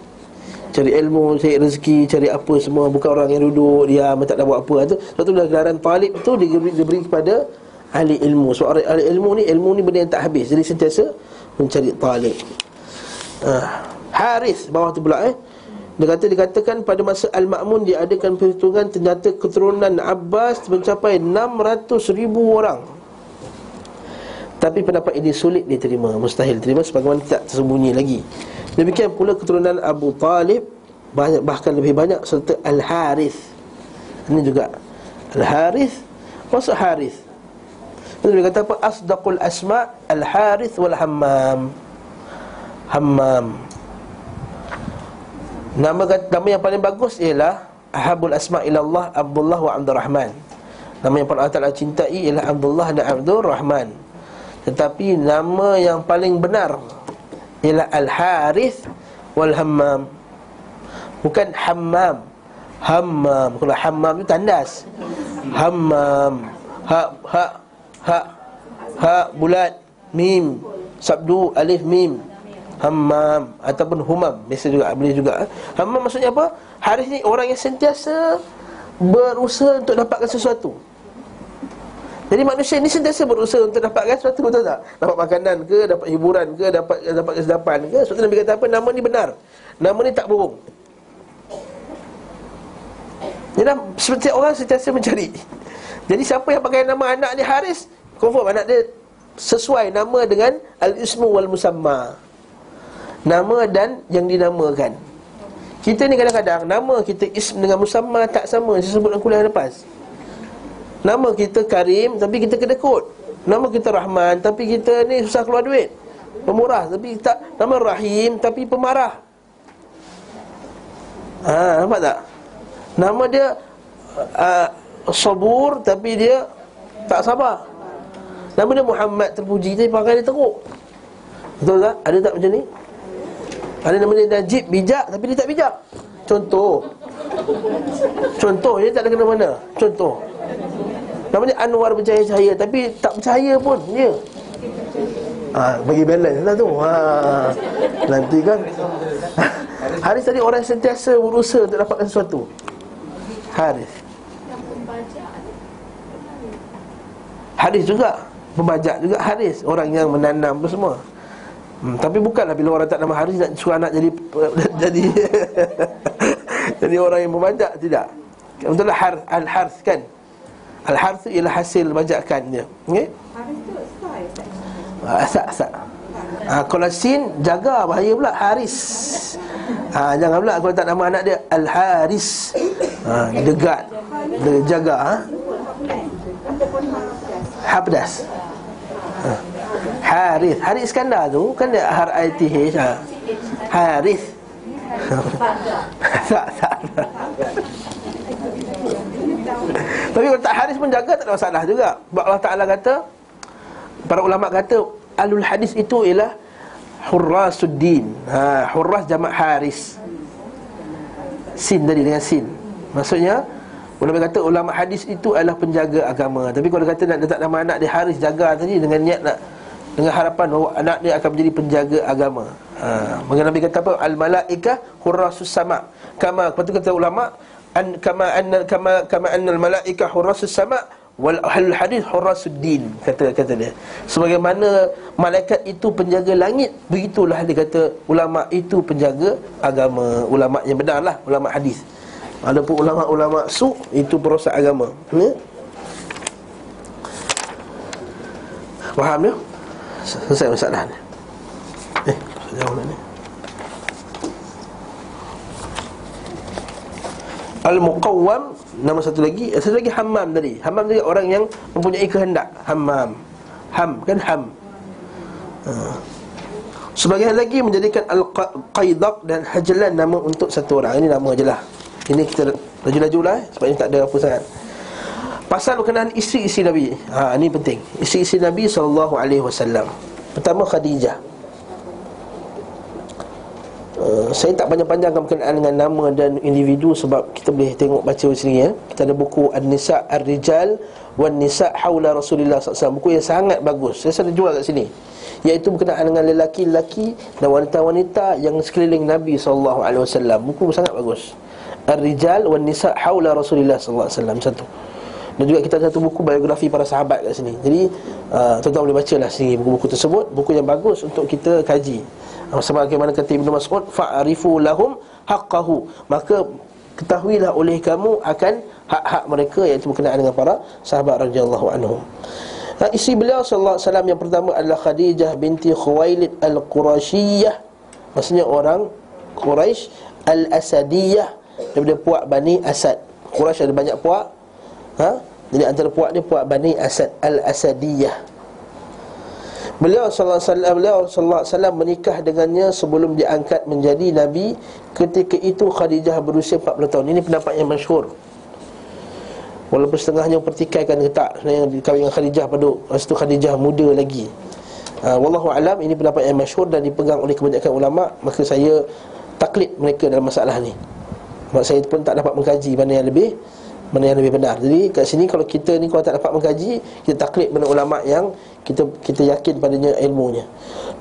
Cari ilmu, cari rezeki, cari apa semua Bukan orang yang duduk, dia tak ada buat apa. Itu. Sebab tu gelaran talib tu diberi, diberi kepada ahli ilmu Sebab so, ahli ilmu ni, ilmu ni benda yang tak habis Jadi sentiasa mencari talib ha. Haris bawah tu pula eh dia kata dikatakan pada masa Al-Ma'mun diadakan perhitungan ternyata keturunan Abbas mencapai 600 ribu orang. Tapi pendapat ini sulit diterima, mustahil diterima sebagaimana tidak tersembunyi lagi. Demikian pula keturunan Abu Talib banyak bahkan lebih banyak serta Al-Harith. Ini juga Al-Harith Maksud Harith Dia kata apa? Asdaqul asma' Al-Harith wal-Hammam Hammam. Nama nama yang paling bagus ialah Ahabul Asma' ilallah Abdullah wa Abdul Rahman Nama yang paling Allah cintai ialah Abdullah dan Abdul Rahman Tetapi nama yang paling benar Ialah Al-Harith wal-Hammam Bukan Hammam. Hammam. Kalau Hammam itu tandas. Hammam. Ha, ha, ha Ha, bulat Mim Sabdu, alif, mim Hammam ataupun humam biasa juga boleh juga. Hammam maksudnya apa? Haris ni orang yang sentiasa berusaha untuk dapatkan sesuatu. Jadi manusia ni sentiasa berusaha untuk dapatkan sesuatu betul tak? Dapat makanan ke, dapat hiburan ke, dapat dapat kesedapan ke? Sebab Nabi kata apa? Nama ni benar. Nama ni tak bohong. Jadi seperti orang sentiasa mencari. Jadi siapa yang pakai nama anak ni Haris, confirm anak dia sesuai nama dengan al-ismu wal musamma nama dan yang dinamakan. Kita ni kadang-kadang nama kita ism dengan musamma tak sama saya sebut dalam kuliah lepas. Nama kita Karim tapi kita kedekut. Nama kita Rahman tapi kita ni susah keluar duit. Pemurah tapi tak nama Rahim tapi pemarah. Ha, nampak tak? Nama dia uh, Sabur tapi dia tak sabar. Nama dia Muhammad terpuji tapi pakai dia teruk. Betul tak? Ada tak macam ni? Ada nama dia Najib bijak tapi dia tak bijak. Contoh. Contoh dia tak ada kena mana. Contoh. Nama dia Anwar bercahaya cahaya tapi tak percaya pun dia. Ha, bagi balance lah tu. Ha. Nanti kan Haris tadi orang sentiasa berusaha untuk dapatkan sesuatu. Haris. Haris juga Pembajak juga Haris Orang yang menanam apa semua Hmm, tapi bukanlah bila orang tak nama Haris nak suruh anak jadi jadi jadi orang yang membajak tidak. Betul har al harth kan? Al harth ialah hasil bajakan dia. Okey? Haris tu sa sa. Ha, kalau sin jaga bahaya pula Haris. Ha, jangan pula kalau tak nama anak dia Al Haris. Ha, degat. Dia jaga ha. Habdas. Ha. Harith. Harith Iskandar tu kan dia Har ITH ha. Harith. Tak tak. Tapi kalau tak Harith pun jaga tak ada masalah juga. Sebab Allah Ta'ala kata para ulama kata alul hadis itu ialah hurrasuddin. Ha, hurras jamak haris. Sin tadi dengan sin. Maksudnya Ulama kata ulama hadis itu adalah penjaga agama Tapi kalau kata nak letak nama anak dia Haris jaga tadi Dengan niat nak dengan harapan bahawa anak dia akan menjadi penjaga agama. Ha, Maka Nabi kata apa? Al malaikah hurrasus sama. Kama lepas kata ulama an kama anna kama kama anna al malaikah hurrasus sama wal ahlul hadis hurasuddin kata kata dia sebagaimana malaikat itu penjaga langit begitulah dia kata ulama itu penjaga agama ulama yang benar lah ulama hadis Adapun ulama-ulama su itu perosak agama. Ya? Faham ya? Selesai masalah ni Eh, sejauh ni Al-Muqawwam Nama satu lagi Satu lagi Hammam tadi. Hammam tadi orang yang mempunyai kehendak. Hammam. Ham kan Ham. Ha. Sebagian lagi menjadikan Al-Qaidaq dan Hajlan nama untuk satu orang. Ini nama je lah Ini kita laju-laju lah eh, Sebab ini tak ada apa sangat Pasal berkenaan isteri-isteri Nabi ha, Ini penting Isteri-isteri Nabi SAW Pertama Khadijah Uh, saya tak panjang-panjangkan berkenaan dengan nama dan individu sebab kita boleh tengok baca sini ya. Kita ada buku An-Nisa Ar-Rijal wan Nisa Haula Rasulillah SAW Buku yang sangat bagus. Saya selalu jual kat sini. Iaitu berkenaan dengan lelaki-lelaki dan wanita-wanita yang sekeliling Nabi SAW Buku sangat bagus. Ar-Rijal wan Nisa Haula Rasulillah SAW satu. Dan juga kita ada satu buku biografi para sahabat kat sini. Jadi uh, tuan-tuan boleh bacalah sini buku-buku tersebut, buku yang bagus untuk kita kaji. Sebagaimana kata Ibnu Mas'ud fa'rifu lahum haqqahu. Maka ketahuilah oleh kamu akan hak-hak mereka iaitu berkenaan dengan para sahabat radhiyallahu anhum. Nah, isi beliau sallallahu alaihi wasallam yang pertama adalah Khadijah binti Khuwailid al-Qurashiyah. Maksudnya orang Quraisy al-Asadiyah daripada puak Bani Asad Quraisy ada banyak puak ha? jadi antara puak dia puak Bani Asad al-Asadiyah Beliau sallallahu beliau sallallahu menikah dengannya sebelum diangkat menjadi nabi. Ketika itu Khadijah berusia 40 tahun. Ini pendapat yang masyhur. Walaupun setengahnya pertikaikan ke tak yang dikahwin dengan Khadijah pada masa itu Khadijah muda lagi. Uh, wallahu alam ini pendapat yang masyhur dan dipegang oleh kebanyakan ulama, maka saya taklid mereka dalam masalah ni. Sebab saya pun tak dapat mengkaji mana yang lebih mana yang lebih benar. Jadi kat sini kalau kita ni kalau tak dapat mengkaji, kita taklid pada ulama yang kita kita yakin padanya ilmunya.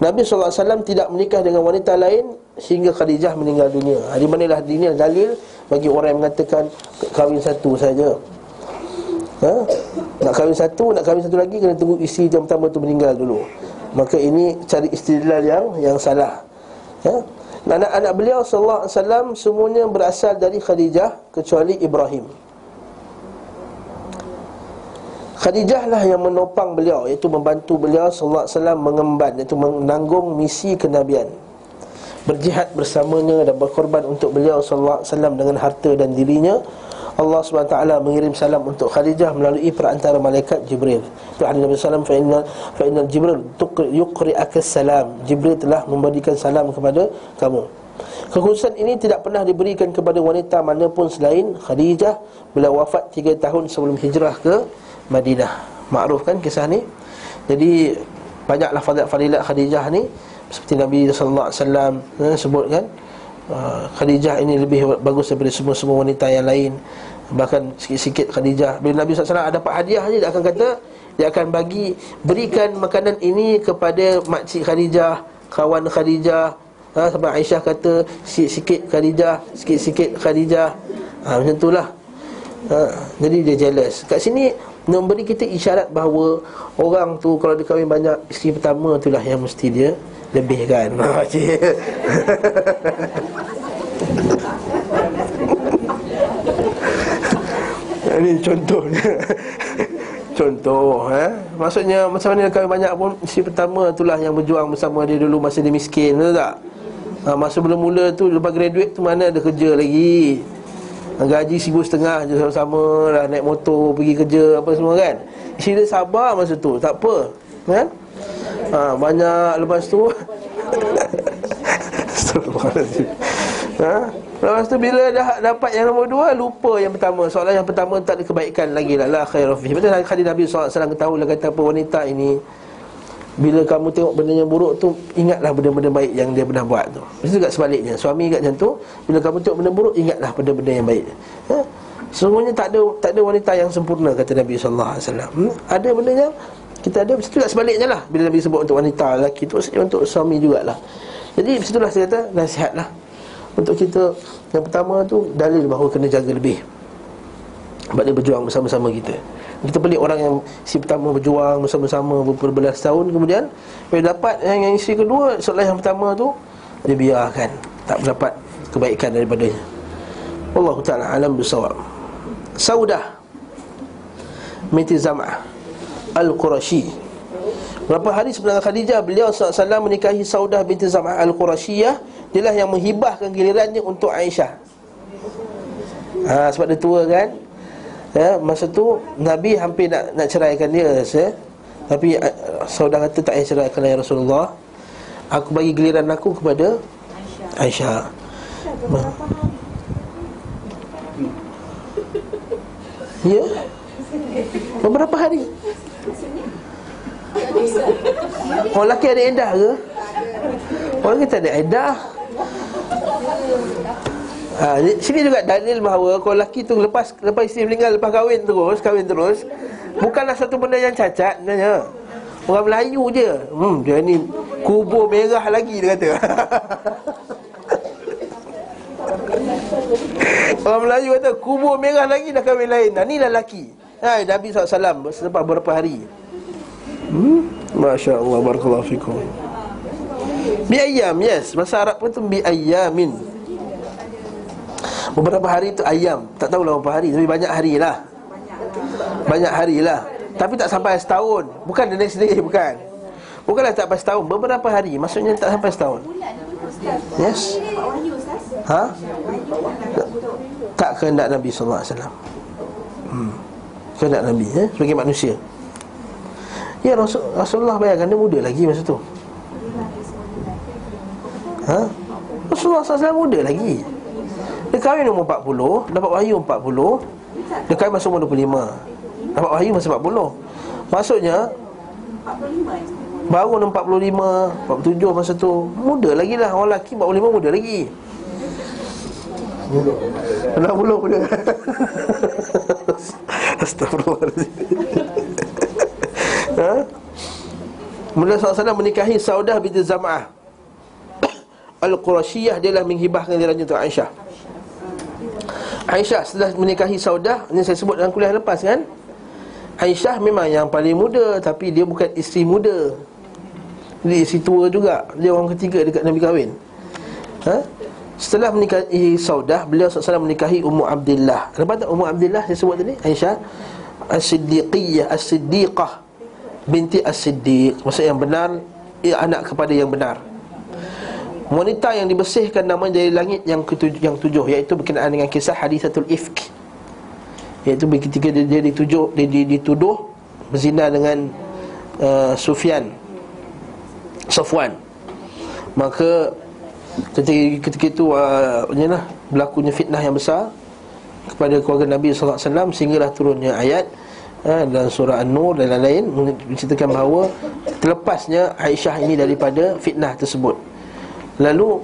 Nabi SAW tidak menikah dengan wanita lain sehingga Khadijah meninggal dunia. Di manalah ini dalil bagi orang yang mengatakan kahwin satu saja. Ha? Nak kahwin satu, nak kahwin satu lagi kena tunggu isteri yang pertama tu meninggal dulu. Maka ini cari istidlal yang yang salah. Ya? Anak-anak beliau sallallahu alaihi wasallam semuanya berasal dari Khadijah kecuali Ibrahim. Khadijah lah yang menopang beliau iaitu membantu beliau sallallahu alaihi wasallam mengemban iaitu menanggung misi kenabian berjihad bersamanya dan berkorban untuk beliau sallallahu alaihi wasallam dengan harta dan dirinya Allah SWT mengirim salam untuk Khadijah melalui perantara malaikat Jibril. Itu hadis Nabi sallallahu alaihi wasallam fa inna Jibril yuqri'aka salam. Jibril telah memberikan salam kepada kamu. Kekhususan ini tidak pernah diberikan kepada wanita manapun selain Khadijah bila wafat 3 tahun sebelum hijrah ke Madinah Ma'ruf kan kisah ni Jadi banyaklah fadilat Khadijah ni Seperti Nabi SAW eh, sebut kan uh, Khadijah ini lebih bagus daripada semua-semua wanita yang lain. Bahkan sikit-sikit Khadijah. Bila Nabi SAW dapat hadiah ni Dia akan kata Dia akan bagi Berikan makanan ini kepada makcik Khadijah Kawan Khadijah. Ha, Sampai Aisyah kata Sikit-sikit Khadijah Sikit-sikit Khadijah. Ha, Macam itulah ha, Jadi dia jealous. Kat sini memberi kita isyarat bahawa orang tu kalau dia kahwin banyak isteri pertama itulah yang mesti dia lebihkan. Ini contohnya. Contoh eh? Maksudnya macam mana kahwin banyak pun Isteri pertama itulah yang berjuang bersama dia dulu Masa dia miskin, betul tak? Ha, masa mula-mula tu Lepas graduate tu mana ada kerja lagi Gaji seribu setengah je sama-sama lah Naik motor pergi kerja apa semua kan Isteri dia sabar masa tu Tak apa kan? Ha, banyak lepas tu. Ha? Lepas tu bila dah dapat yang nombor dua Lupa yang pertama. Soalan yang pertama tak ada kebaikan lagi lah. La khairafih Betul lah hadis Nabi SAW ketahui lah kata apa Wanita ini bila kamu tengok benda yang buruk tu Ingatlah benda-benda baik yang dia pernah buat tu. Mesti juga sebaliknya. Suami ingat macam tu Bila kamu tengok benda buruk Ingatlah benda-benda yang baik. Ha? Semuanya tak ada tak ada wanita yang sempurna Kata Nabi SAW hmm? Ada benda yang Kita ada Mesti juga sebaliknya lah. Bila Nabi sebut untuk wanita lelaki tu Maksudnya untuk suami jugalah. Jadi situlah saya kata Nasihat lah Untuk kita Yang pertama tu Dalil bahawa kena jaga lebih. Sebab dia berjuang bersama-sama kita. Kita pelik orang yang si pertama berjuang bersama-sama berbelas tahun Kemudian bila dapat yang, yang isteri kedua Setelah yang pertama tu Dia biarkan. Tak mendapat kebaikan daripadanya. Allah Ta'ala alam bersawab Saudah. Binti Zam'ah Al-Qurashi. Berapa hari sebelum Khadijah Beliau SAW menikahi Saudah binti Zam'ah Al-Qurashiyah. Dialah yang menghibahkan gilirannya untuk Aisyah. Ha, Sebab dia tua kan? Ya, Masa tu Nabi hampir nak, nak ceraikan dia ya. Tapi uh, Saudah kata tak payah ceraikan ya Rasulullah. Aku bagi giliran aku kepada Aisyah, Aisyah. Ya? Beberapa hari Orang lelaki ada edah ke? Orang kita ada edah. Ha, Sini juga dalil bahawa Kalau lelaki tu lepas lepas isteri meninggal Lepas kahwin terus Kahwin terus Bukanlah satu benda yang cacat Sebenarnya. Orang Melayu je. Hmm dia ni Kubur merah lagi dia kata. Orang Melayu kata kubur merah lagi dah kahwin lain. Nah, ni dah lelaki Hai, Nabi SAW selepas beberapa hari. Hmm? Masya Allah, Barakallahu fikum. Bi'ayyam, yes. Masa Arab pun tu bi'ayyamin Beberapa hari tu ayam Tak tahulah berapa hari Tapi banyak hari lah. Banyak hari lah. Tapi tak sampai setahun. Bukan the next day, bukan. Bukanlah tak sampai setahun Beberapa hari. Maksudnya tak sampai setahun. Yes. Ha? Tak kehendak Nabi SAW hmm kehendak Nabi eh? sebagai manusia. Ya Rasul, Rasulullah bayangkan dia muda lagi masa tu. Ha? Rasulullah SAW muda lagi. Dia kahwin umur 40 Dapat wahyu 40 Dia kahwin masa umur 25 Dapat wahyu masa 40 Maksudnya Baru 45 47 masa tu Muda lagi lah. Orang lelaki 45 muda lagi. Dah belum dia Astagfirullahaladzim. Ha? Mula SAW menikahi Saudah binti Zam'ah. Al-Qurashiyah Dia lah menghibahkan dirinya untuk Aisyah. Aisyah setelah menikahi Saudah Ini saya sebut dalam kuliah lepas kan? Aisyah memang yang paling muda Tapi dia bukan isteri muda. Dia isteri tua juga. Dia orang ketiga dekat Nabi kahwin. Ha? Setelah menikahi Saudah Beliau SAW menikahi Ummu Abdullah Kenapa tak Ummu Abdullah saya sebut tadi? Aisyah As-Siddiqiyah As-Siddiqah Binti As-Siddiq. Maksud yang benar ia Anak kepada yang benar. Wanita yang dibersihkan namanya dari langit yang ketujuh, yang tujuh Iaitu berkenaan dengan kisah hadisatul ifk. Iaitu ketika dia, dia ditujuh dia, dia dituduh Berzina dengan uh, Sufyan Safwan. Maka Ketika, ketika itu uh, lah, Berlakunya fitnah yang besar Kepada keluarga Nabi SAW Sehinggalah turunnya ayat uh, Dalam surah An-Nur dan lain-lain Menceritakan bahawa Terlepasnya Aisyah ini daripada fitnah tersebut. Lalu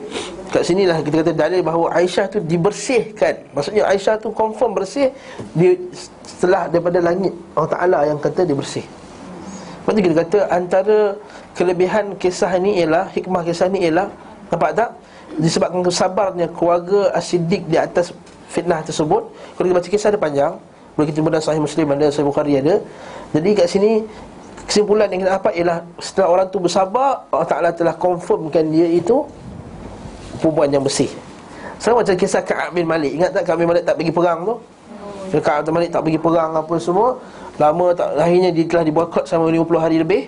Kat sinilah kita kata dalil bahawa Aisyah tu dibersihkan. Maksudnya Aisyah tu confirm bersih dia, Setelah daripada langit. Allah Ta'ala yang kata dia bersih. Lepas tu kita kata antara Kelebihan kisah ini ialah Hikmah kisah ini ialah Nampak tak? Disebabkan kesabarnya keluarga As-Siddiq di atas fitnah tersebut. Kalau kita baca kisah ada panjang Boleh kita mudah sahih Muslim ada, sahih Bukhari ada. Jadi kat sini Kesimpulan yang kita dapat ialah Setelah orang tu bersabar Allah Ta'ala telah confirmkan dia itu Perempuan yang bersih. Sama macam kisah Ka'ab bin Malik. Ingat tak Ka'ab bin Malik tak pergi perang tu? Ka'ab bin Malik tak pergi perang apa semua. Lama tak, akhirnya dia telah dibuat sama 50 hari lebih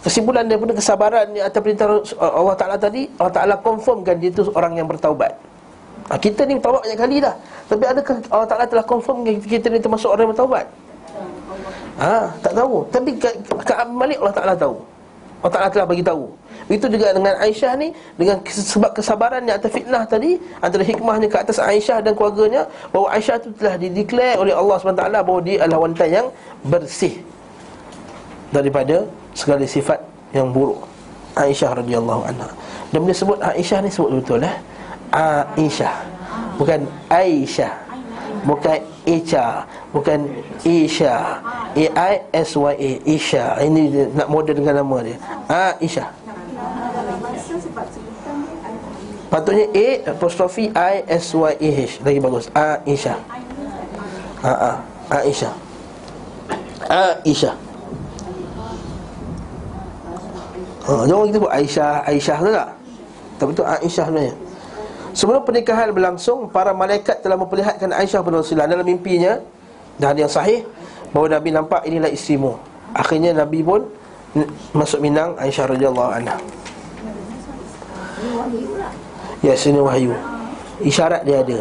Kesimpulan daripada kesabaran atas perintah Allah Ta'ala tadi Allah Ta'ala confirmkan dia tu orang yang bertaubat. Ha, Kita ni bertaubat banyak kali dah. Tapi adakah Allah Ta'ala telah confirm kita ni termasuk orang yang bertaubat? Ha, tak tahu. Tapi Ka'ab Malik Allah Ta'ala tahu. Allah Ta'ala telah bagi tahu. Itu juga dengan Aisyah ni Dengan sebab kesabaran di atas fitnah tadi Antara hikmahnya ke atas Aisyah dan keluarganya Bahawa Aisyah tu telah dideklar oleh Allah SWT Bahawa dia adalah wanita yang bersih Daripada segala sifat yang buruk Aisyah radhiyallahu anha. Dan bila sebut Aisyah ni sebut betul eh. Aisyah. Bukan Aisyah. Bukan Isha, bukan Isha. A I S Y A Isha. Ini dia, nak model dengan nama dia. Aisyah. Patutnya A apostrofi I S Y A H lagi bagus. Aisyah. Ha ah. Aisyah. Aisyah ha, Jangan kita buat Aisyah Aisyah tu tak? Tapi tu Aisyah sebenarnya. Sebelum pernikahan berlangsung Para malaikat telah memperlihatkan Aisyah kepada Rasulullah Dalam mimpinya. Dan yang sahih Bahawa Nabi nampak inilah isterimu Akhirnya Nabi pun Masuk minang Aisyah radhiyallahu anha. Ya sini wahyu. Isyarat dia ada.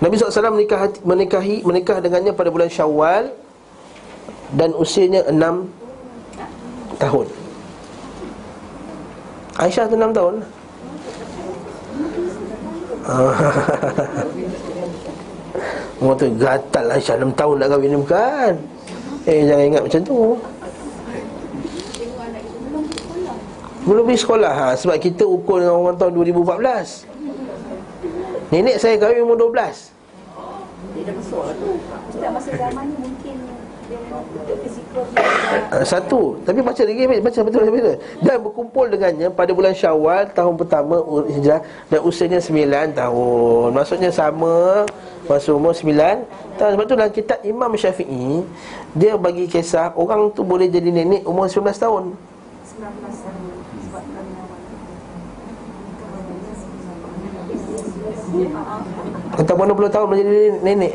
Nabi SAW menikah, menikahi, menikah dengannya pada bulan syawal Dan usianya enam tahun Aisyah tu enam tahun. Orang tu gatal Aisyah enam tahun nak kahwin ni bukan? Eh jangan ingat macam tu. Belum pergi sekolah. Ha, Sebab kita ukur dengan orang tahun 2014 Nenek saya kahwin umur 12 Dia dah besar tu. Masa zaman ni mungkin dia satu. Tapi baca lagi Baca betul betul Dan berkumpul dengannya Pada bulan syawal Tahun pertama Hijrah Dan usianya 9 tahun. Maksudnya sama Masa umur 9 tahun. Sebab tu dalam kitab Imam Syafi'i Dia bagi kisah Orang tu boleh jadi nenek Umur 19 tahun 19 tahun. Sebab kami Ataupun 60 tahun menjadi nenek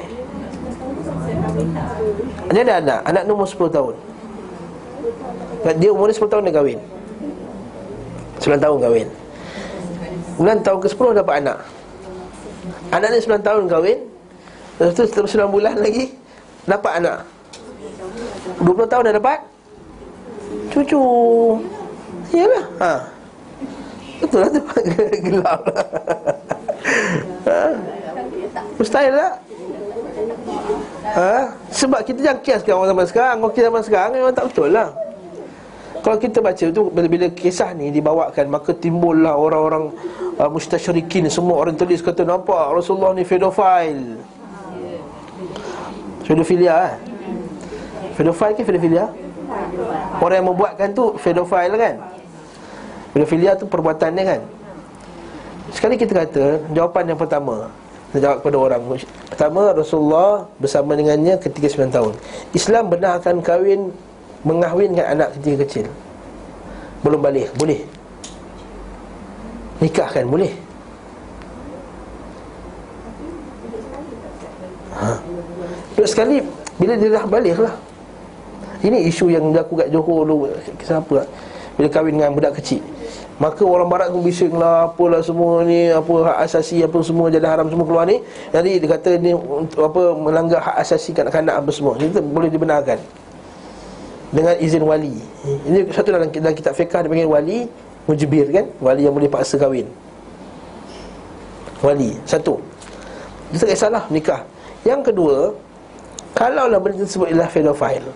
Dia ada anak. Anak ni umur 10 tahun. Dia umur dia 10 tahun dia kahwin. 9 tahun kahwin. Kemudian tahun ke 10 dapat anak. Anak ni 9 tahun kahwin. Lepas tu setelah 9 bulan lagi Dapat anak. 20 tahun dah dapat. Cucu. Yalah ha. Betul lah tu. Gelap. Ha. Mustahil tak? Ha? Sebab kita jangan kiaskan orang zaman sekarang kita zaman sekarang memang tak betul lah Kalau kita baca tu Bila-bila kisah ni dibawakan Maka timbullah orang-orang uh, Mustasyrikin Semua orang tulis kata Nampak Rasulullah ni pedophile Pedofilia eh? Pedophile ke pedofilia? Orang yang membuatkan tu Pedophile kan? Pedofilia tu perbuatannya kan? Sekali kita kata Jawapan yang pertama Kita jawab kepada orang. Pertama Rasulullah bersama dengannya ketika 9 tahun. Islam benarkan kahwin Mengahwinkan anak ketika kecil. Belum balik, boleh. Nikahkan, boleh. Ha. Duduk sekali Bila dia dah balik lah. Ini isu yang berlaku kat Johor dulu. Kisah apa lah Bila kahwin dengan budak kecil Maka orang barat pun bising lah Apalah semua ni Apa hak asasi Apa semua jadi haram semua keluar ni. Jadi dia kata ni untuk apa Melanggar hak asasi kanak-kanak apa semua. Itu boleh dibenarkan. Dengan izin wali. Ini satu dalam, dalam kitab fiqah Dia panggil wali Mujibir kan? Wali yang boleh paksa kahwin. Wali Satu. Itu tak kisahlah nikah. Yang kedua Kalaulah benda tersebut ialah pedophile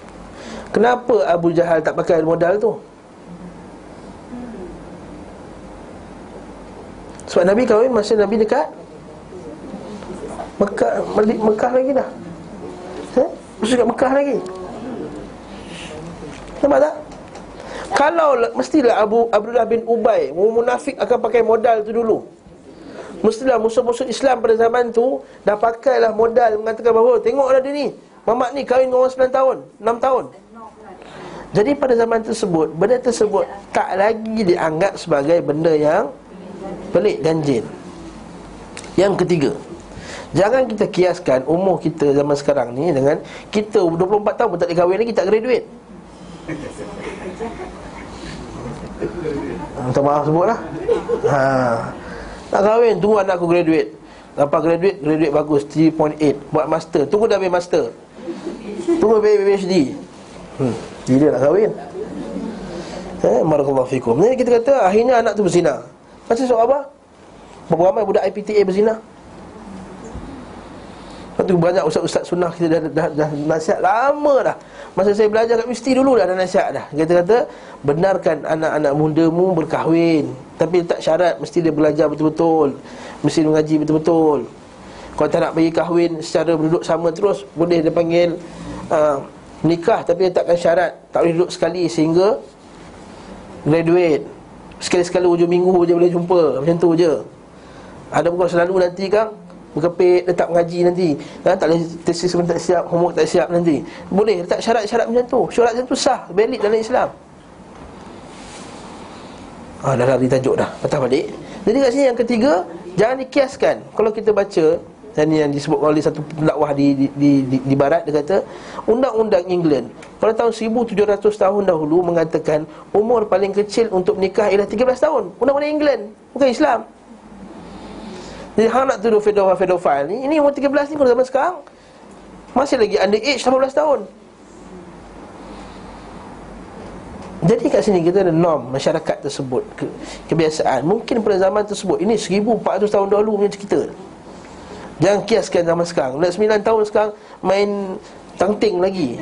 Kenapa Abu Jahal tak pakai modal tu? Sebab Nabi kahwin masa Nabi dekat Mekah, Mekah, lagi dah ha? Masa dekat Mekah lagi Nampak tak? Kalau mestilah Abu Abdullah bin Ubay Munafik akan pakai modal tu dulu Mestilah musuh-musuh Islam pada zaman tu Dah pakailah modal mengatakan bahawa Tengoklah dia ni Mamat ni kahwin dengan orang 9 tahun 6 tahun Jadi pada zaman tersebut Benda tersebut tak lagi dianggap sebagai benda yang Pelik ganjil Yang ketiga Jangan kita kiaskan umur kita zaman sekarang ni Dengan kita 24 tahun pun tak kahwin lagi Tak graduate. Minta maaf sebut lah ha. Nak kahwin tunggu anak aku graduate. Lepas graduate, graduate bagus 3.8 Buat master, tunggu dah ambil master. Tunggu ambil PhD hmm. Bila nak kahwin. Eh, Barakallahu fikum. Jadi kita kata akhirnya anak tu berzina Macam sebab apa? Berapa ramai budak IPTA berzina. Lepas tu banyak ustaz-ustaz sunnah kita dah, dah, dah, dah nasihat. Lama dah. Masa saya belajar kat Misti dulu dah ada nasihat dah. Kita kata benarkan anak-anak mudamu berkahwin. Tapi tak syarat mesti dia belajar betul-betul. Mesti mengaji betul-betul. Kalau tak nak bagi kahwin secara berduduk sama terus Boleh dia panggil uh, nikah. Tapi letakkan syarat Tak boleh duduk sekali sehingga Graduate Sekali-sekala hujung minggu je boleh jumpa. Macam tu je. Ada pun selalu nanti kan Berkepit letak mengaji nanti. Ha, Tak boleh tesis pun tak siap Homework tak siap nanti. Boleh letak syarat-syarat macam tu. Syarat macam tu sah Valid dalam Islam. Ah, dah lari tajuk dah. Patah balik. Jadi kat sini yang ketiga Jangan dikiaskan. Kalau kita baca dan yang disebut oleh satu pendakwah di, di, di, di, di barat Dia kata Undang-undang England Pada tahun 1700 tahun dahulu Mengatakan Umur paling kecil untuk menikah ialah 13 tahun. Undang-undang England Bukan Islam. Jadi hang nak tuduh fedofil-fedofil ni Ini umur 13 ni kalau zaman sekarang Masih lagi under age 18 tahun. Jadi kat sini kita ada norm masyarakat tersebut ke, Kebiasaan. Mungkin pada zaman tersebut Ini 1400 tahun dahulu punya cerita Jangan kiaskan zaman sekarang. Nak 9 tahun sekarang Main tangting lagi.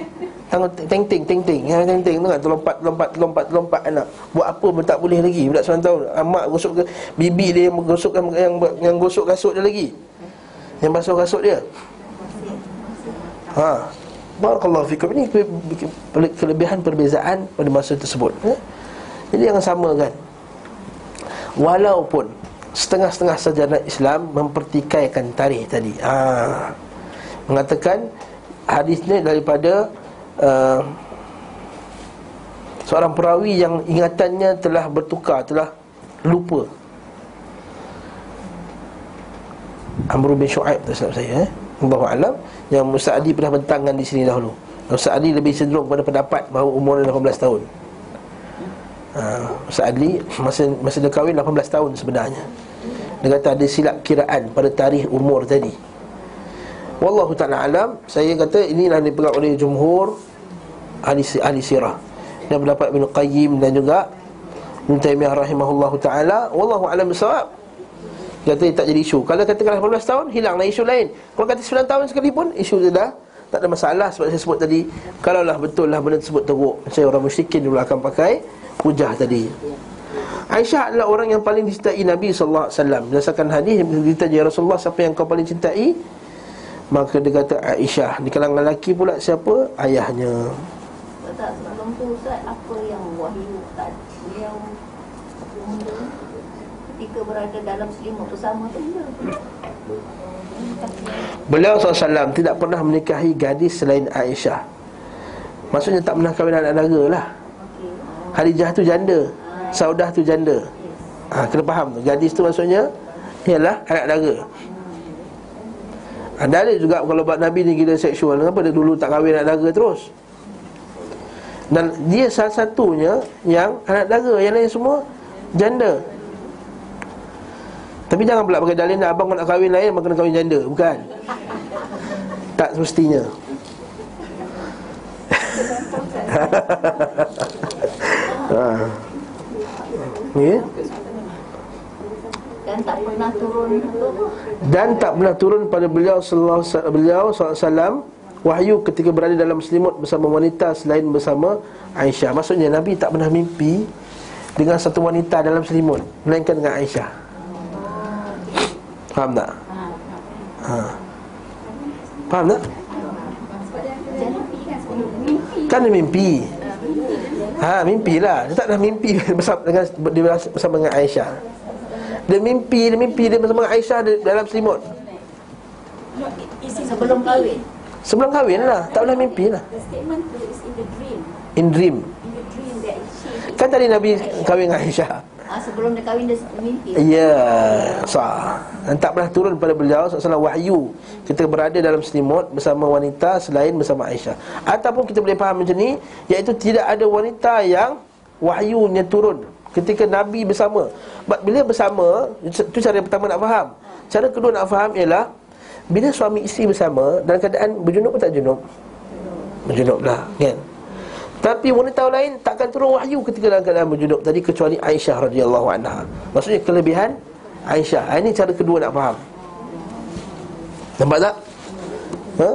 Tang ting ting ting ting yang ting ting tu kan terlompat terlompat terlompat terlompat anak buat apa pun tak boleh lagi. Budak 9 tahun amak gosok ke bibi dia yang gosokkan yang yang gosok kasut dia lagi. Yang basuh kasut dia. Ha. Barakallahu fikum. Ini kelebihan perbezaan pada masa tersebut. Ya? jadi jangan samakan walaupun setengah-setengah sejarah Islam mempertikaikan tarikh tadi ha mengatakan hadis ni daripada uh, seorang perawi yang ingatannya telah bertukar, telah lupa. Amr bin Shu'aib tu saya eh. Alam yang Musta'adi pernah bentangkan di sini dahulu. Musta'adi lebih cenderung pada pendapat bahawa umurnya 18 tahun. Ha, Musta'adi masa masa dia kahwin 18 tahun sebenarnya. Dia kata ada silap kiraan pada tarikh umur tadi. Wallahu ta'ala alam. Saya kata inilah dipegang oleh jumhur Ahli, ahli sirah. Dan pendapat Ibn Qayyim dan juga Ibn Taymiyah rahimahullah ta'ala. Wallahu alam bersawab Kata tak jadi isu. Kalau katakan 18 tahun Hilanglah isu lain. Kalau kata 9 tahun sekalipun Isu tu dah Tak ada masalah Sebab saya sebut tadi Kalaulah betul lah benda tersebut teruk Saya orang musyrikin dulu akan pakai Hujah tadi Aisyah adalah orang yang paling dicintai Nabi SAW Berdasarkan hadis Ditanya Rasulullah Siapa yang kau paling cintai? Maka dia kata Aisyah. Di kalangan lelaki pula siapa? Ayahnya. Tak sebelum tu Ustaz Apa yang wahyu tak Yang Ketika berada dalam selimut bersama tu Beliau SAW tidak pernah menikahi gadis selain Aisyah. Maksudnya tak pernah kahwin anak dara lah Harijah tu janda Saudah tu janda. Ha, Kena faham tu. Gadis tu maksudnya Ialah anak dara. Ada ada juga kalau buat Nabi ni gila seksual. Kenapa dia dulu tak kahwin anak dara terus? Dan dia salah satunya Yang anak dara Yang lain semua Janda. Tapi jangan pula pakai dalil Abang nak kahwin lain Abang kena kahwin janda. Bukan. Tak semestinya. Ha. Ya Dan tak pernah turun tu dan tak pernah turun pada beliau sallallahu beliau sallallahu wahyu ketika berada dalam selimut bersama wanita selain bersama Aisyah. Maksudnya Nabi tak pernah mimpi dengan satu wanita dalam selimut melainkan dengan Aisyah. Faham tak? Ha. Faham tak? Kan dia mimpi. Ha, mimpilah. Dia tak pernah mimpi bersama dengan bersama dengan Aisyah. Dia mimpi, dia mimpi dia bersama Aisyah dalam selimut. Sebelum kahwin? Sebelum kahwin lah, tak pernah mimpi lah. In dream. In dream. In Kan tadi Nabi kahwin dengan Aisyah ah, Sebelum dia kahwin dia mimpi. Ya, sah Dan tak pernah turun pada beliau Salah wahyu. Kita berada dalam selimut Bersama wanita selain bersama Aisyah. Ataupun kita boleh faham macam ni Iaitu tidak ada wanita yang Wahyunya turun Ketika Nabi bersama. Bila bersama Itu cara pertama nak faham. Cara kedua nak faham ialah Bila suami isteri bersama Dalam keadaan berjunub atau tak junub? Berjunub lah kan tapi wanita lain takkan turun wahyu ketika dalam keadaan berjunub tadi kecuali Aisyah radhiyallahu anha. Maksudnya kelebihan Aisyah. Ini cara kedua nak faham. Nampak tak? Ha?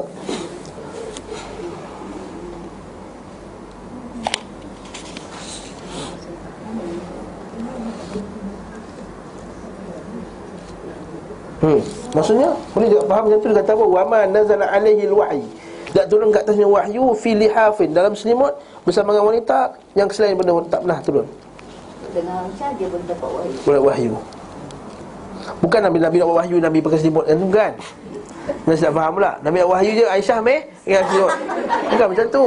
Hmm. Maksudnya boleh juga faham macam tu dia kata apa? Wa ma nazala alaihi alwahyi. Tak turun kat atasnya wahyu fi lihafin dalam selimut bersama dengan wanita yang selain benda tak pernah turun. Dengan Aisyah dia boleh dapat wahyu Boleh wahyu. Bukan Nabi Nabi buat wahyu Nabi pakai selimut kan bukan. Nak tak faham pula. Nabi nak wahyu je Aisyah meh. Ya Bukan macam tu.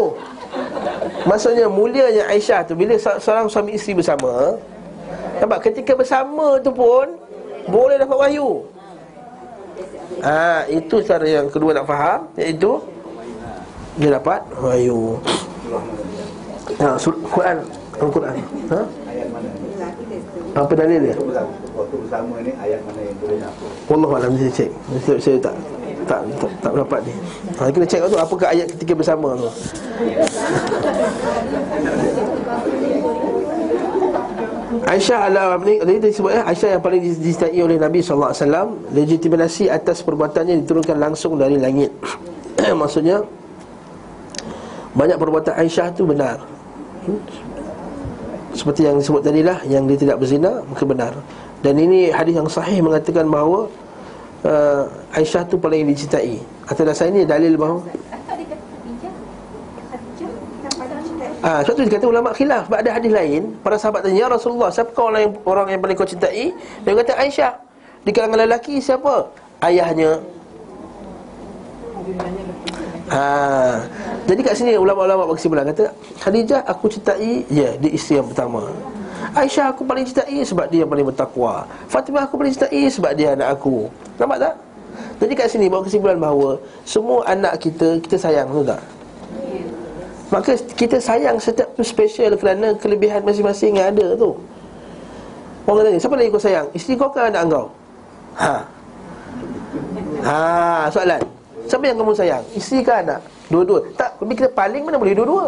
Maksudnya mulianya Aisyah tu bila seorang suami isteri bersama Nampak ketika bersama tu pun Boleh dapat wahyu Ah, ha, Itu cara yang kedua nak faham Iaitu Dia dapat wahyu Ha, sur- Quran Al-Quran ha? Apa dalil dia? Waktu bersama ni ayat mana yang boleh nampak Wallahualam saya cek Saya, saya tak tak, tak, tak dapat ni ha, Kita cek tu apakah ayat ketika bersama tu Aisyah adalah ni tadi tadi sebut ya Aisyah yang paling dicintai oleh Nabi sallallahu alaihi wasallam legitimasi atas perbuatannya diturunkan langsung dari langit. Maksudnya banyak perbuatan Aisyah tu benar. Seperti yang disebut tadi lah yang dia tidak berzina maka benar. Dan ini hadis yang sahih mengatakan bahawa uh, Aisyah tu paling dicintai. Atas dasar ini dalil bahawa. Ah, sebab tu dikata ulama khilaf sebab ada hadis lain para sahabat tanya ya Rasulullah siapa orang yang orang yang paling kau cintai dia kata Aisyah di kalangan lelaki siapa ayahnya Ha, jadi kat sini ulama-ulama berkesimpulan kata Khadijah aku cintai ya dia isteri yang pertama. Aisyah aku paling cintai sebab dia yang paling bertakwa. Fatimah aku paling cintai sebab dia anak aku. Nampak tak? Jadi kat sini bawa kesimpulan bahawa semua anak kita kita sayang betul tak? Maka kita sayang setiap tu special kerana kelebihan masing-masing yang ada tu. Orang tanya, siapa lagi kau sayang? Isteri kau ke anak kau? Ha. Ha, soalan. Siapa yang kamu sayang? Isteri ke anak? Dua-dua. Tak, tapi kita paling mana boleh dua-dua.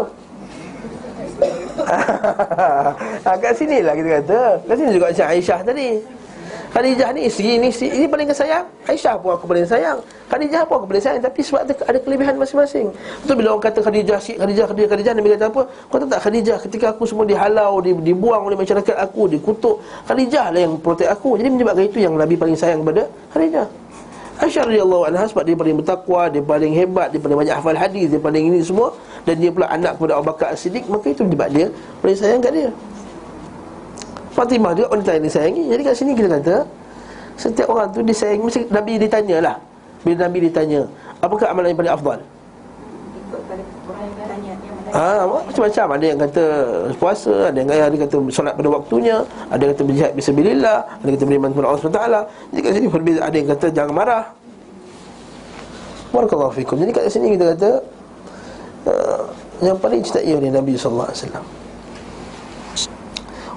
ha, kat sini lah kita kata. Kat sini juga macam Aisyah tadi. Khadijah ni isteri ni isteri ini paling sayang. Aisyah pun aku paling sayang. Khadijah pun aku paling sayang tapi sebab ada, ada kelebihan masing-masing. Betul bila orang kata Khadijah si Khadijah Khadijah Khadijah Nabi kata apa? Kau tahu tak Khadijah ketika aku semua dihalau, di, dibuang oleh masyarakat aku, dikutuk, Khadijah lah yang protek aku. Jadi menyebabkan itu yang Nabi paling sayang kepada Khadijah. Aisyah radhiyallahu anha sebab dia paling bertakwa, dia paling hebat, dia paling banyak hafal hadis, dia paling ini semua dan dia pula anak kepada Abu Bakar As-Siddiq, maka itu menyebabkan dia paling sayang kat dia. Fatimah juga wanita yang disayangi Jadi kat sini kita kata Setiap orang tu disayangi Mesti Nabi ditanya lah Bila Nabi ditanya Apakah amalan yang paling afdal? Ikut pada orang yang tanya yang mana Ha, macam-macam. Ada yang kata puasa Ada yang ada kata solat pada waktunya Ada yang kata berjihad bisabilillah Ada yang kata beriman kepada Allah SWT Jadi kat sini Ada yang kata jangan marah. Barakallahu fikum. Jadi kat sini kita kata uh, Yang paling cintai oleh Nabi SAW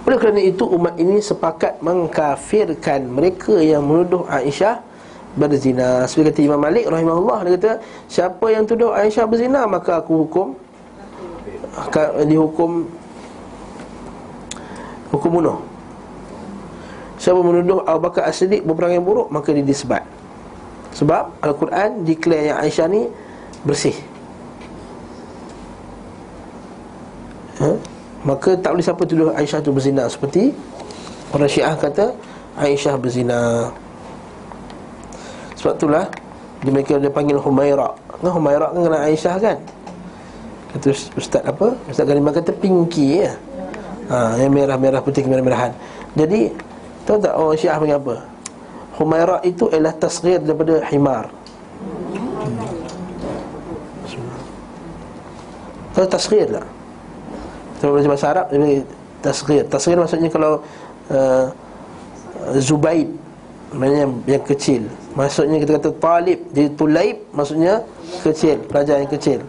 oleh kerana itu umat ini sepakat mengkafirkan mereka yang menuduh Aisyah berzina. Seperti kata Imam Malik rahimahullah dia kata, siapa yang tuduh Aisyah berzina maka aku hukum dihukum hukum bunuh. Siapa menuduh Abu Bakar As-Siddiq berperang yang buruk maka dia disebat. Sebab Al-Quran declare yang Aisyah ni bersih. Ha? Maka tak boleh siapa tuduh Aisyah tu berzina Seperti Orang Syiah kata Aisyah berzina Sebab itulah Dia mereka dia panggil Humaira Kan Humaira kan kena Aisyah kan Kata Ustaz apa Ustaz Ghanimah kata pinky ya ha, Yang merah-merah putih kemerah-merahan Jadi Tahu tak orang Syiah panggil apa Humaira itu ialah tasghir daripada himar Tahu tasghir tak? Belajar bahasa Arab dia tasghir. Tasghir maksudnya kalau uh, Zubaid yang, yang kecil. Maksudnya kita kata talib, jadi tulaib maksudnya kecil, pelajar yang kecil.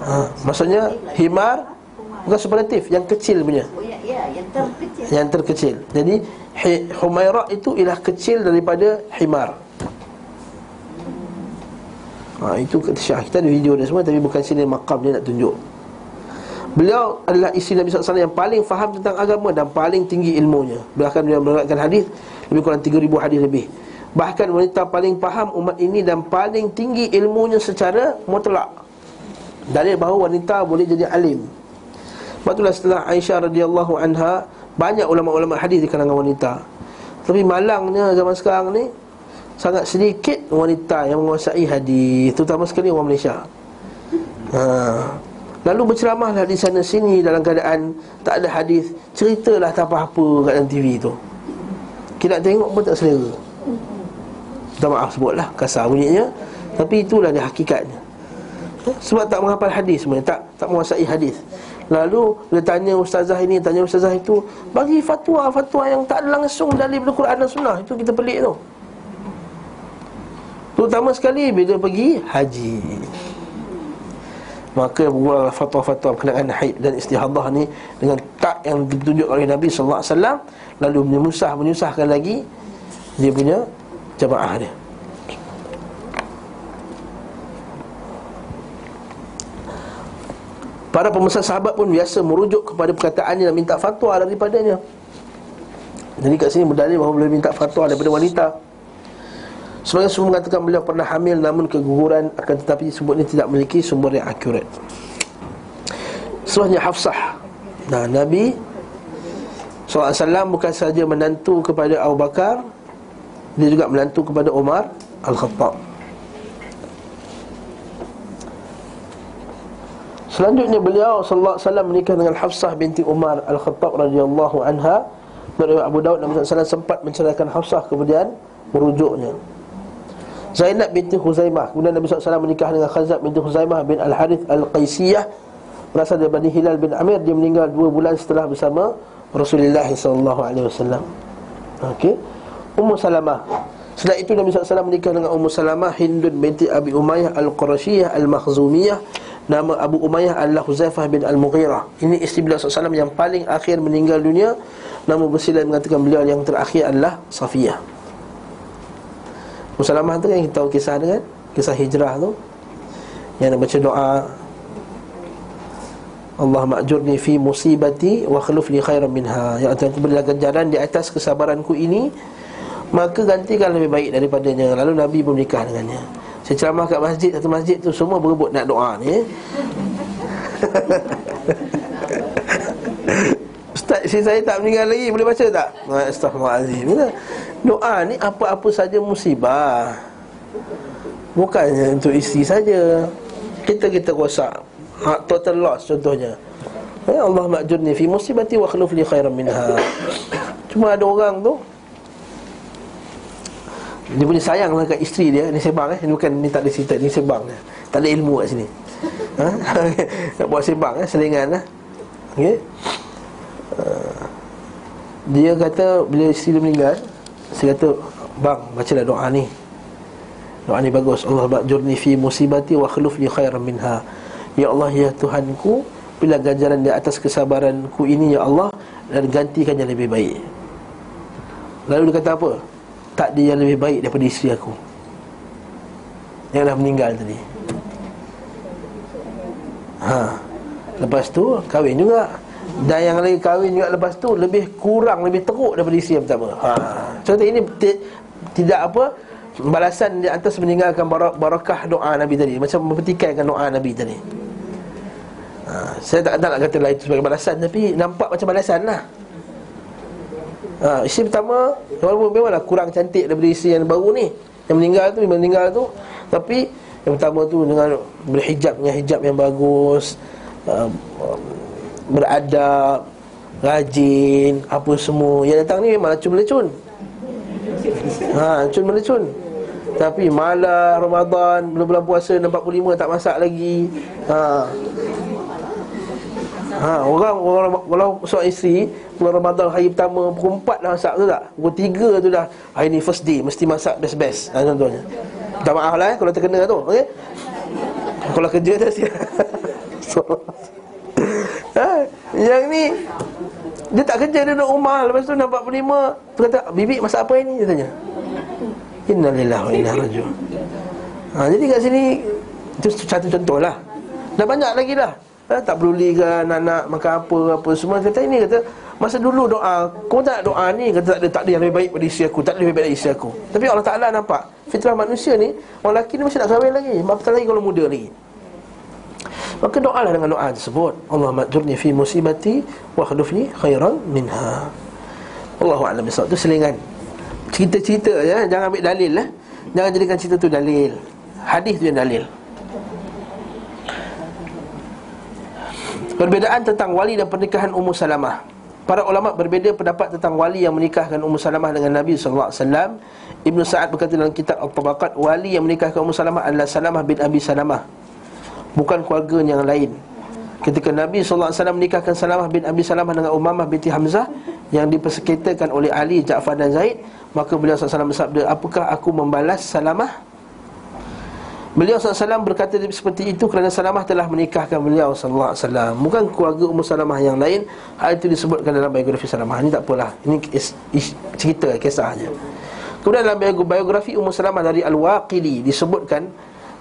Ha, maksudnya himar bukan superlatif, yang kecil punya. Oh ya, ya yang terkecil. Jadi Humairah itu ialah kecil daripada himar. Ha, itu kata Syah Kita ada video dia semua Tapi bukan sini makam dia nak tunjuk Beliau adalah isteri Nabi SAW yang paling faham tentang agama dan paling tinggi ilmunya. Bahkan beliau meriwayatkan hadis lebih kurang 3000 hadis lebih. Bahkan wanita paling faham umat ini dan paling tinggi ilmunya secara mutlak. Dalil bahawa wanita boleh jadi alim. Itulah setelah Aisyah radhiyallahu anha banyak ulama-ulama hadis di kalangan wanita. Tapi malangnya zaman sekarang ni sangat sedikit wanita yang menguasai hadis, terutama sekali orang Malaysia. Ha, Lalu berceramahlah di sana sini dalam keadaan tak ada hadis, ceritalah tak apa-apa kat dalam TV tu. Kita nak tengok pun tak selera Minta maaf sebutlah Kasar bunyinya Tapi itulah dia hakikatnya Sebab tak menghafal hadis sebenarnya. Tak tak menguasai hadis. Lalu dia tanya ustazah ini Tanya ustazah itu Bagi fatwa-fatwa yang tak langsung Dari Quran dan Sunnah Itu kita pelik tu. Terutama sekali bila pergi haji. Maka buatlah fatwa-fatwa berkenaan haid dan istihadah ni Dengan tak yang ditunjuk oleh Nabi SAW Lalu menyusah, menyusahkan lagi Dia punya jamaah dia Para pemesan sahabat pun biasa merujuk kepada perkataannya dan minta fatwa daripadanya. Jadi kat sini berdalil bahawa boleh minta fatwa daripada wanita. Sebagai sumber mengatakan beliau pernah hamil namun keguguran akan tetapi sebut ini tidak memiliki sumber yang akurat. Selanjutnya Hafsah. Nah, Nabi SAW bukan saja menantu kepada Abu Bakar Dia juga menantu kepada Umar Al-Khattab Selanjutnya beliau sallallahu alaihi wasallam menikah dengan Hafsah binti Umar Al-Khattab radhiyallahu anha. Dari Abu Daud Nabi sallallahu sempat menceraikan Hafsah kemudian merujuknya. Zainab binti Huzaimah Kemudian Nabi SAW menikah dengan Khazab binti Huzaimah bin Al-Harith Al-Qaisiyah. Berasal dari Bani Hilal bin Amir Dia meninggal dua bulan setelah bersama Rasulullah SAW Okey. Ummu Salamah. Setelah itu Nabi SAW menikah dengan Ummu Salamah Hindun binti Abi Umayyah Al-Qurashiyah Al-Makhzumiyah Nama Abu Umayyah adalah Huzaifah bin Al-Mughirah. Ini isteri beliau SAW yang paling akhir meninggal dunia. Nama bersilat mengatakan beliau yang terakhir adalah Safiyah Musalamah tu kan kita tahu kisah dia kan? Kisah hijrah tu. Yang baca doa. Allah ma'jurni fi musibati Wa khluf li khairan minha. Ya Allah berilah ganjaran di atas kesabaranku ini. Maka gantikan lebih baik daripadanya. Lalu Nabi pun menikah dengannya Saya ceramah kat masjid Satu masjid tu semua berebut nak doa ni. Eh? Ustaz, isteri saya tak meninggal lagi Boleh baca tak? Astaghfirullahaladzim. Doa ni apa-apa saja musibah. Bukannya untuk isteri saja. Kita-kita rosak. Ha, Total loss contohnya. Ya Allah ma'jurni fi musibati wa khluf li khairan minha. Cuma ada orang tu Dia punya sayang lah kat isteri dia Ni sebang eh. Ni bukan ni tak ada cerita Ni sebang eh. Tak ada ilmu kat sini. Ha? Nak buat sebang eh Selingan eh. Okay Uh, dia kata bila isteri dia meninggal Saya kata Bang bacalah doa ni. Doa ni bagus. Allah ba'jurni fi musibati wa khluf li khairan minha. Ya Allah ya Tuhanku Bila ganjaran di atas kesabaranku ini ya Allah Dan gantikan yang lebih baik. Lalu dia kata apa? Tak dia yang lebih baik daripada isteri aku. Yang dah meninggal tadi. Ha. Lepas tu kahwin juga. Dan yang lagi kahwin juga lepas tu Lebih kurang, lebih teruk daripada isteri yang pertama. Ha. Contoh ini t- Tidak apa Balasan di atas meninggalkan bar- barakah doa Nabi tadi. Macam mempertikaikan doa Nabi tadi. Ha. Saya tak, tak nak kata lah itu sebagai balasan Tapi nampak macam balasan lah ha. Isteri pertama Walaupun memanglah kurang cantik daripada isteri yang baru ni. Yang meninggal tu, yang meninggal tu. Tapi yang pertama tu dengan berhijab dengan hijab yang bagus uh, beradab Rajin Apa semua. Yang datang ni memang lecun-lecun Ha, lecun-melecun Tapi malah Ramadan Bulan-bulan puasa 45 tak masak lagi. Ha Ha, orang orang kalau seorang isteri bulan Ramadan hari pertama pukul 4 dah masak tu tak? Pukul 3 tu dah hari ni first day mesti masak best-best. Ha, contohnya. Minta maaf lah eh, kalau terkena tu, okey? Kalau kerja dah siap. so, ha, yang ni dia tak kerja dia duduk rumah lepas tu nampak penima tu kata bibi masak apa ini dia tanya innalillahi wa inna rajiun ha, jadi kat sini itu satu contoh lah dan banyak lagi lah ha, tak peduli kan anak makan apa apa semua. Kata ini kata masa dulu doa kau tak nak doa ni kata tak ada tak ada yang lebih baik pada isteri aku tak ada lebih baik pada isteri aku. Tapi Allah Taala nampak fitrah manusia ni orang lelaki ni masih nak kahwin lagi apatah lagi kalau muda lagi. Maka doalah dengan doa tersebut. Allah majurni fi musibati Wa khulufni khairan minha. Allahu a'lam bisawab Itu selingan. Cerita-cerita ya Jangan ambil dalil lah. Jangan jadikan cerita tu dalil. Hadis tu yang dalil Perbezaan tentang wali dan pernikahan Ummu Salamah Para ulama berbeza pendapat tentang wali yang menikahkan Ummu Salamah dengan Nabi wasallam. Ibnu Sa'ad berkata dalam kitab Al-Tabaqat, wali yang menikahkan Ummu Salamah adalah Salamah bin Abi Salamah. Bukan keluarga yang lain. Ketika Nabi SAW menikahkan Salamah bin Abi Salamah dengan Umamah binti Hamzah Yang dipersekitakan oleh Ali, Ja'far dan Zaid Maka beliau SAW bersabda Apakah aku membalas Salamah? Beliau SAW berkata seperti itu kerana Salamah telah menikahkan beliau SAW Bukan keluarga Ummu Salamah yang lain Hal itu disebutkan dalam biografi Salamah. Ini tak apalah, ini is, is, cerita, kisahnya Kemudian dalam biografi Ummu Salamah dari Al-Waqidi Disebutkan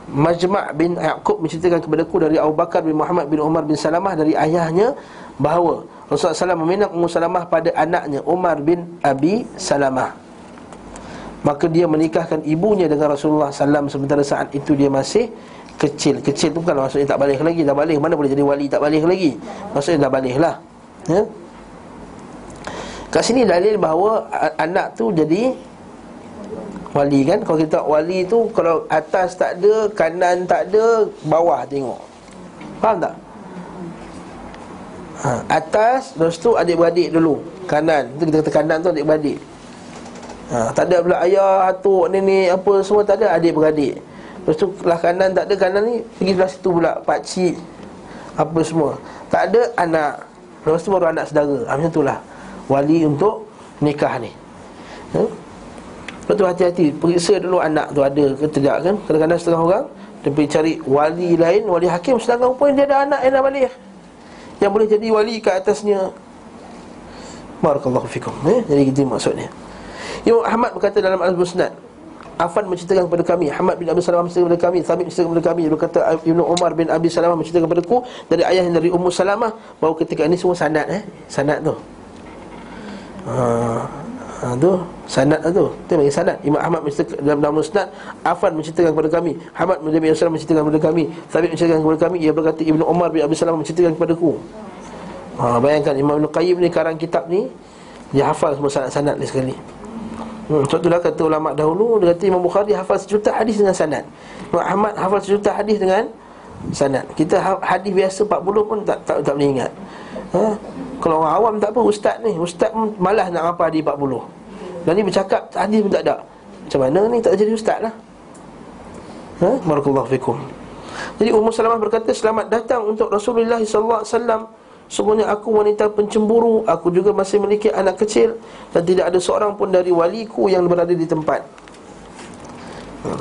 Majma' bin Yaqub menceritakan kepada aku dari Abu Bakar bin Muhammad bin Umar bin Salamah dari ayahnya bahawa Rasulullah SAW meminang Ummu Salamah pada anaknya Umar bin Abi Salamah. Maka dia menikahkan ibunya dengan Rasulullah SAW sementara saat itu dia masih kecil. Kecil tu bukan maksudnya tak balik lagi, dah balik mana boleh jadi wali tak balik lagi. Maksudnya dah balik lah. Ya? Kat sini dalil bahawa anak tu jadi Wali kan Kalau kita wali tu Kalau atas tak ada Kanan tak ada Bawah tengok Faham tak? Ha, atas Lepas tu adik-beradik dulu Kanan Itu kita kata kanan tu adik-beradik ha, Tak ada pula ayah, atuk, nenek Apa semua tak ada adik-beradik Lepas tu lah kanan tak ada Kanan ni Pergi belah situ pula Pakcik Apa semua. Tak ada anak. Lepas tu baru anak saudara. Ha, Macam tu lah. Wali untuk nikah ni. Ha? Lepas tu hati-hati. Periksa dulu anak tu ada ke tidak kan? Kadang-kadang setengah orang Dia pergi cari wali lain Wali hakim. Sedangkan rupanya dia ada anak yang dah balik. Yang boleh jadi wali ke atasnya. Barakallahu fikum. Eh? Jadi gitu maksudnya Imam Ahmad berkata dalam Al-Musnad Afan menceritakan kepada kami Ahmad bin Abi Salamah menceritakan kepada kami Thabit menceritakan kepada kami berkata Ibnu Umar bin Abi Salamah menceritakan kepada aku Dari ayah dari Ummu Salamah Bahawa ketika ini semua sanad eh Sanad tu Ha, tu sanad tu. Tu bagi sanad. Imam Ahmad menceritakan dalam dalam musnad, Afan menceritakan kepada kami, Ahmad bin Abi Salam menceritakan kepada kami, Thabit menceritakan kepada kami, ia berkata Ibnu Umar bin Abi Salam menceritakan kepadaku. Ha, bayangkan Imam Ibn Qayyim ni karang kitab ni dia hafal semua sanad-sanad ni sekali. Hmm, sebab itulah kata ulama dahulu dia kata Imam Bukhari hafal sejuta hadis dengan sanad. Imam Ahmad hafal sejuta hadis dengan sanad. Kita ha-, hadis biasa 40 pun tak tak, tak boleh ingat. Ha? Kalau orang awam tak apa Ustaz ni Ustaz pun malas nak apa hadis 40 Dan ni bercakap hadis pun tak ada Macam mana ni tak jadi ustaz lah Ha? Barakallahu fikum Jadi Ummu Salamah berkata Selamat datang untuk Rasulullah SAW Semuanya aku wanita pencemburu Aku juga masih memiliki anak kecil Dan tidak ada seorang pun dari waliku Yang berada di tempat.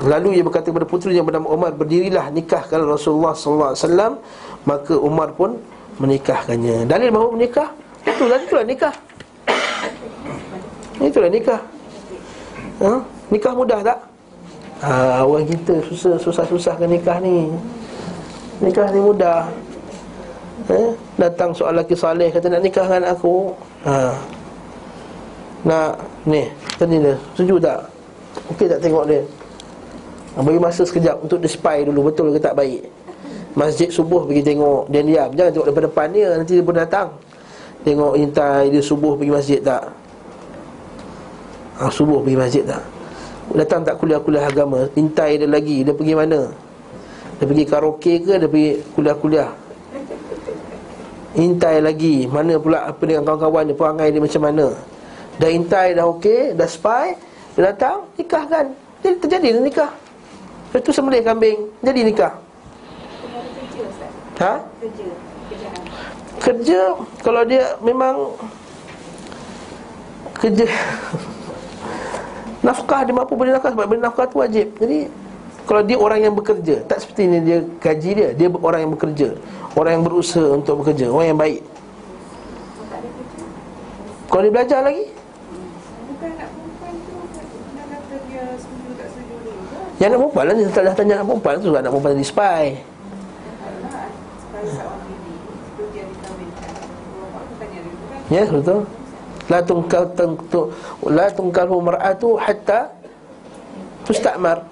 Lalu ia berkata kepada putri yang bernama Umar Berdirilah nikahkan Rasulullah SAW Maka Umar pun menikahkannya. Dalil bahawa menikah? Itu lah, itulah nikah. Itulah nikah. Ha? Nikah mudah tak? Ha, orang kita susah susah-susah nikah ni. Nikah ni mudah eh? Datang soal lelaki saleh Kata nak nikah dengan aku? Ha. Nak Ni Tadi dia. Setuju tak? Okey tak tengok dia? Bagi masa sekejap Untuk dia spy dulu Betul ke tak baik? Masjid subuh pergi tengok Dia diam. Jangan tengok daripada depan dia Nanti dia pun datang. Tengok intai dia subuh pergi masjid tak? Ha, Subuh pergi masjid tak? Datang tak kuliah-kuliah agama Intai dia lagi Dia pergi mana? Dia pergi karaoke ke Dia pergi kuliah-kuliah Intai lagi Mana pula apa dengan kawan-kawan dia Perangai dia macam mana. Dah intai dah okey Dah spy Dia datang Nikahkan Jadi terjadi nikah. Lepas tu sembelih kambing Jadi nikah. Ha? Kerja kalau dia memang kerja. Nafkah dia mampu beri nafkah sebab beri nafkah tu wajib. Jadi kalau dia orang yang bekerja, tak seperti ini dia gaji dia, dia orang yang bekerja, orang yang berusaha untuk bekerja, orang yang baik. Kalau dia belajar lagi? Yang nak perempuan lah ni Dah tanya anak perempuan tu Anak perempuan jadi spy Ya betul La tungkal tengtu La tungkalhu mar'atu hatta Tustakmar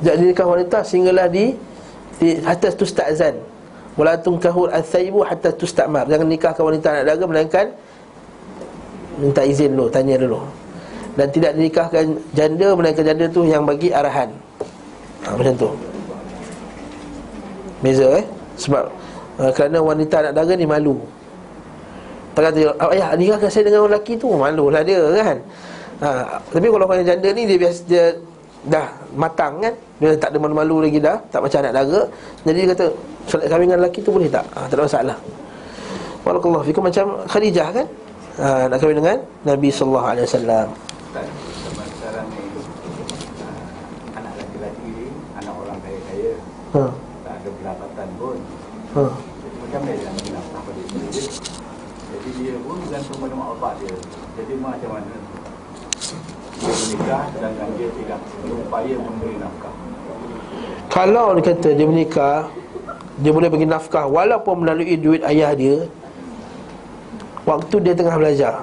Jadi nikah wanita sehinggalah di, di Hatta tustakzan Wala tungkahu al-thaibu hatta tustakmar Jangan nikahkan wanita anak daga Melainkan Minta izin dulu, tanya dulu. Dan tidak dinikahkan janda Melainkan janda tu yang bagi arahan. Ha, Macam tu. Beza eh? Sebab ha, Kerana wanita anak dara ni malu. Tak kata "Ah, Ayah nikahkan saya dengan lelaki tu? Malulah dia kan? Ha, Tapi kalau orang janda ni Dia biasa dia Dah matang kan? Dia tak ada malu-malu lagi dah Tak macam anak dara. Jadi dia kata Solat kahwin dengan lelaki tu boleh tak? Ha, Tak ada masalah. Walakallahu fikum Macam Khadijah kan? Ha, Nak kahwin dengan Nabi ah, anak lelaki anak orang kaya-kaya ha, tak ada pendapatan pun ha. jadi macam mana dia nak pada dia jadi dia pun bergantung pada mak bapak dia. Jadi macam mana menikah dia tidak berupaya memberi nafkah. Kalau dia kata dia menikah Dia boleh bagi nafkah Walaupun melalui duit ayah dia Waktu dia tengah belajar.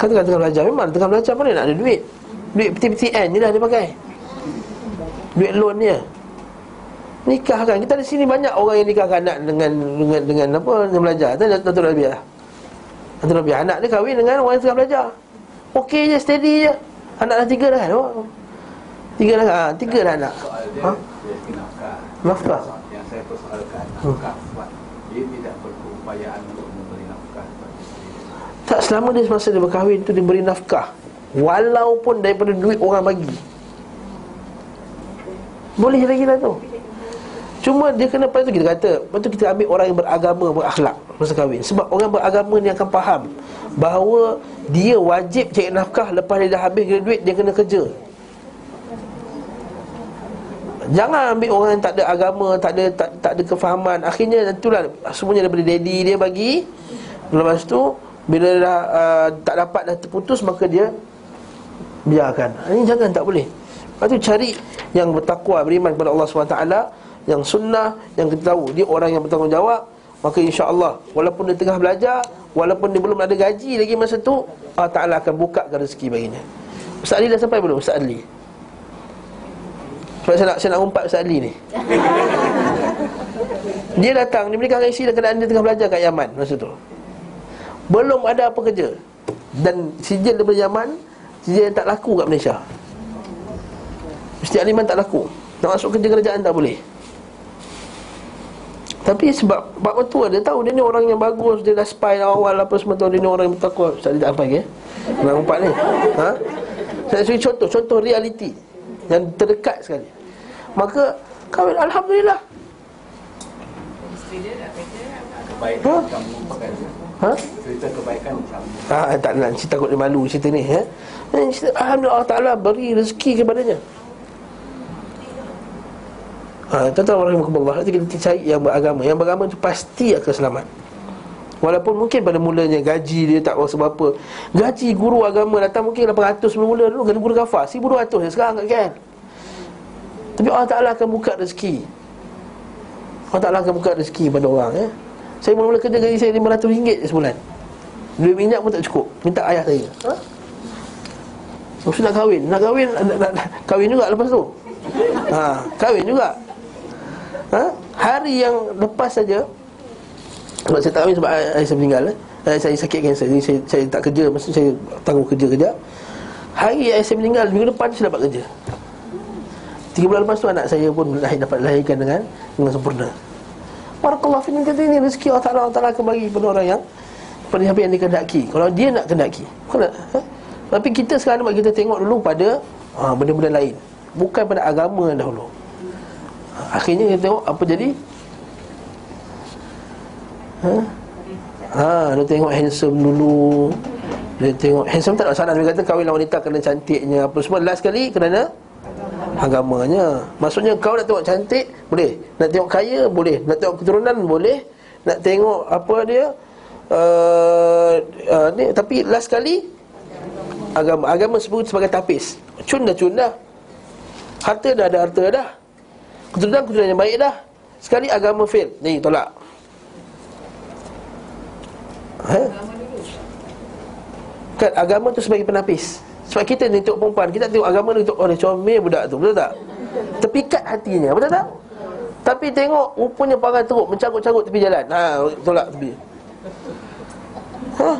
Kan tengah, tengah belajar. Memang tengah belajar mana nak ada duit. Duit PTPTN je lah dia pakai. Duit loan dia. Nikah kan? Kita di sini banyak orang yang nikahkan anak dengan dengan dengan apa dengan belajar. Tanya Datuk Rabiah. Datuk Rabiah anak dia kahwin dengan orang yang tengah belajar. Okey je, steady je. Anak dah tiga dah kan? Oh. Tiga dah ha, tiga dah anak. soal dia Ha? dia nafkah Nafkah. yang saya persoalkan Hmm. nafkah sebab dia tidak berupayaan untuk memberi nafkah kepada isteri dia Tak selama dia semasa dia berkahwin tu dia beri nafkah Walaupun daripada duit orang bagi Boleh lagi lah tu Cuma dia kena Lepas tu kita kata Lepas tu kita ambil orang yang beragama Berakhlak Masa kahwin Sebab orang beragama ni akan faham Bahawa Dia wajib cari nafkah Lepas dia dah habis duit Dia kena kerja. Jangan ambil orang yang tak ada agama Tak ada tak, tak ada kefahaman. Akhirnya itulah Semuanya daripada daddy dia bagi. Lepas tu Bila dah uh, tak dapat dah terputus Maka dia Biarkan. Ini jangan tak boleh. Lepas tu cari yang bertakwa Beriman kepada Allah SWT Yang sunnah Yang kita tahu. Dia orang yang bertanggungjawab Maka insya Allah Walaupun dia tengah belajar Walaupun dia belum ada gaji lagi masa tu Allah Ta'ala akan bukakan rezeki baginya. Ustaz Ali dah sampai belum Ustaz Ali? Sebab saya nak, saya nak umpat Ustaz Ali ni. Dia datang Dia dengan isteri dalam keadaan dia tengah belajar kat Yaman Masa tu. Belum ada apa kerja. Dan sijil daripada Yaman Sijil yang tak laku kat Malaysia. Mesti aliman tak laku. Nak masuk kerja kerajaan tak boleh tapi sebab Pak Mertua dia tahu Dia ni orang yang bagus Dia dah spy awal apa semua tahu Dia ni orang yang bertakwa Ustaz Ali tak apa lagi eh Nak umpat ni ha? Saya bagi contoh Contoh realiti Yang terdekat sekali Maka Kahwin Alhamdulillah Ha? bukan Ha? cerita kebaikan kamu Ah, tak nak cerita takut dia malu cerita ni ya. Eh, Alhamdulillah Allah Ta'ala beri rezeki kepadanya ha, Tuan-tuan orang Allah Nanti kita cari yang beragama. Yang beragama tu pasti akan selamat. Walaupun mungkin pada mulanya gaji dia tak berapa. Gaji guru agama datang mungkin 800 mula dulu Guru guru kafar 1200 je sekarang kat KL Tapi Allah Ta'ala akan buka rezeki. Allah Ta'ala akan buka rezeki pada orang ya. Saya mula-mula kerja gaji saya RM500 je sebulan. Duit minyak pun tak cukup. Minta ayah saya. Ha? Mesti nak kahwin. Nak kahwin nak, nak, nak, Kahwin juga lepas tu. Ha, Kahwin juga ha? Hari yang lepas saja Sebab saya tak kahwin sebab ayah saya meninggal eh? Ayah saya sakit kanser Jadi saya, saya tak kerja Masa saya tangguh kerja kejap Hari ayah saya meninggal Minggu depan saya dapat kerja Tiga bulan lepas tu anak saya pun lahir, dapat lahirkan dengan dengan sempurna. Barakallahu fikum kata ini rezeki Allah Taala Allah Taala akan bagi kepada orang yang pada apa yang dikehendaki. Kalau dia nak kehendaki. Kalau ha? Tapi kita sekarang kita tengok dulu pada ha, benda-benda lain. Bukan pada agama dahulu. Akhirnya kita tengok apa jadi? Ha? Ha, dia tengok handsome dulu. Dia tengok handsome tak ada masalah dia kata kahwin lawan wanita kena cantiknya apa semua last sekali kerana agamanya. Maksudnya kau nak tengok cantik boleh, nak tengok kaya boleh, nak tengok keturunan boleh, nak tengok apa dia uh, uh, ni tapi last sekali agama agama sebut sebagai tapis. Cun dah cun dah. Harta dah ada harta dah. Keturunan keturunan yang baik dah. Sekali agama fail. Ni tolak. Ha? Kan agama tu sebagai penapis. Sebab kita ni tengok perempuan Kita tengok agama ni tengok dia comel budak tu Betul tak? Terpikat hatinya Betul tak? Tapi tengok Rupanya parai teruk Mencarut-carut tepi jalan Ha Tolak tepi Ha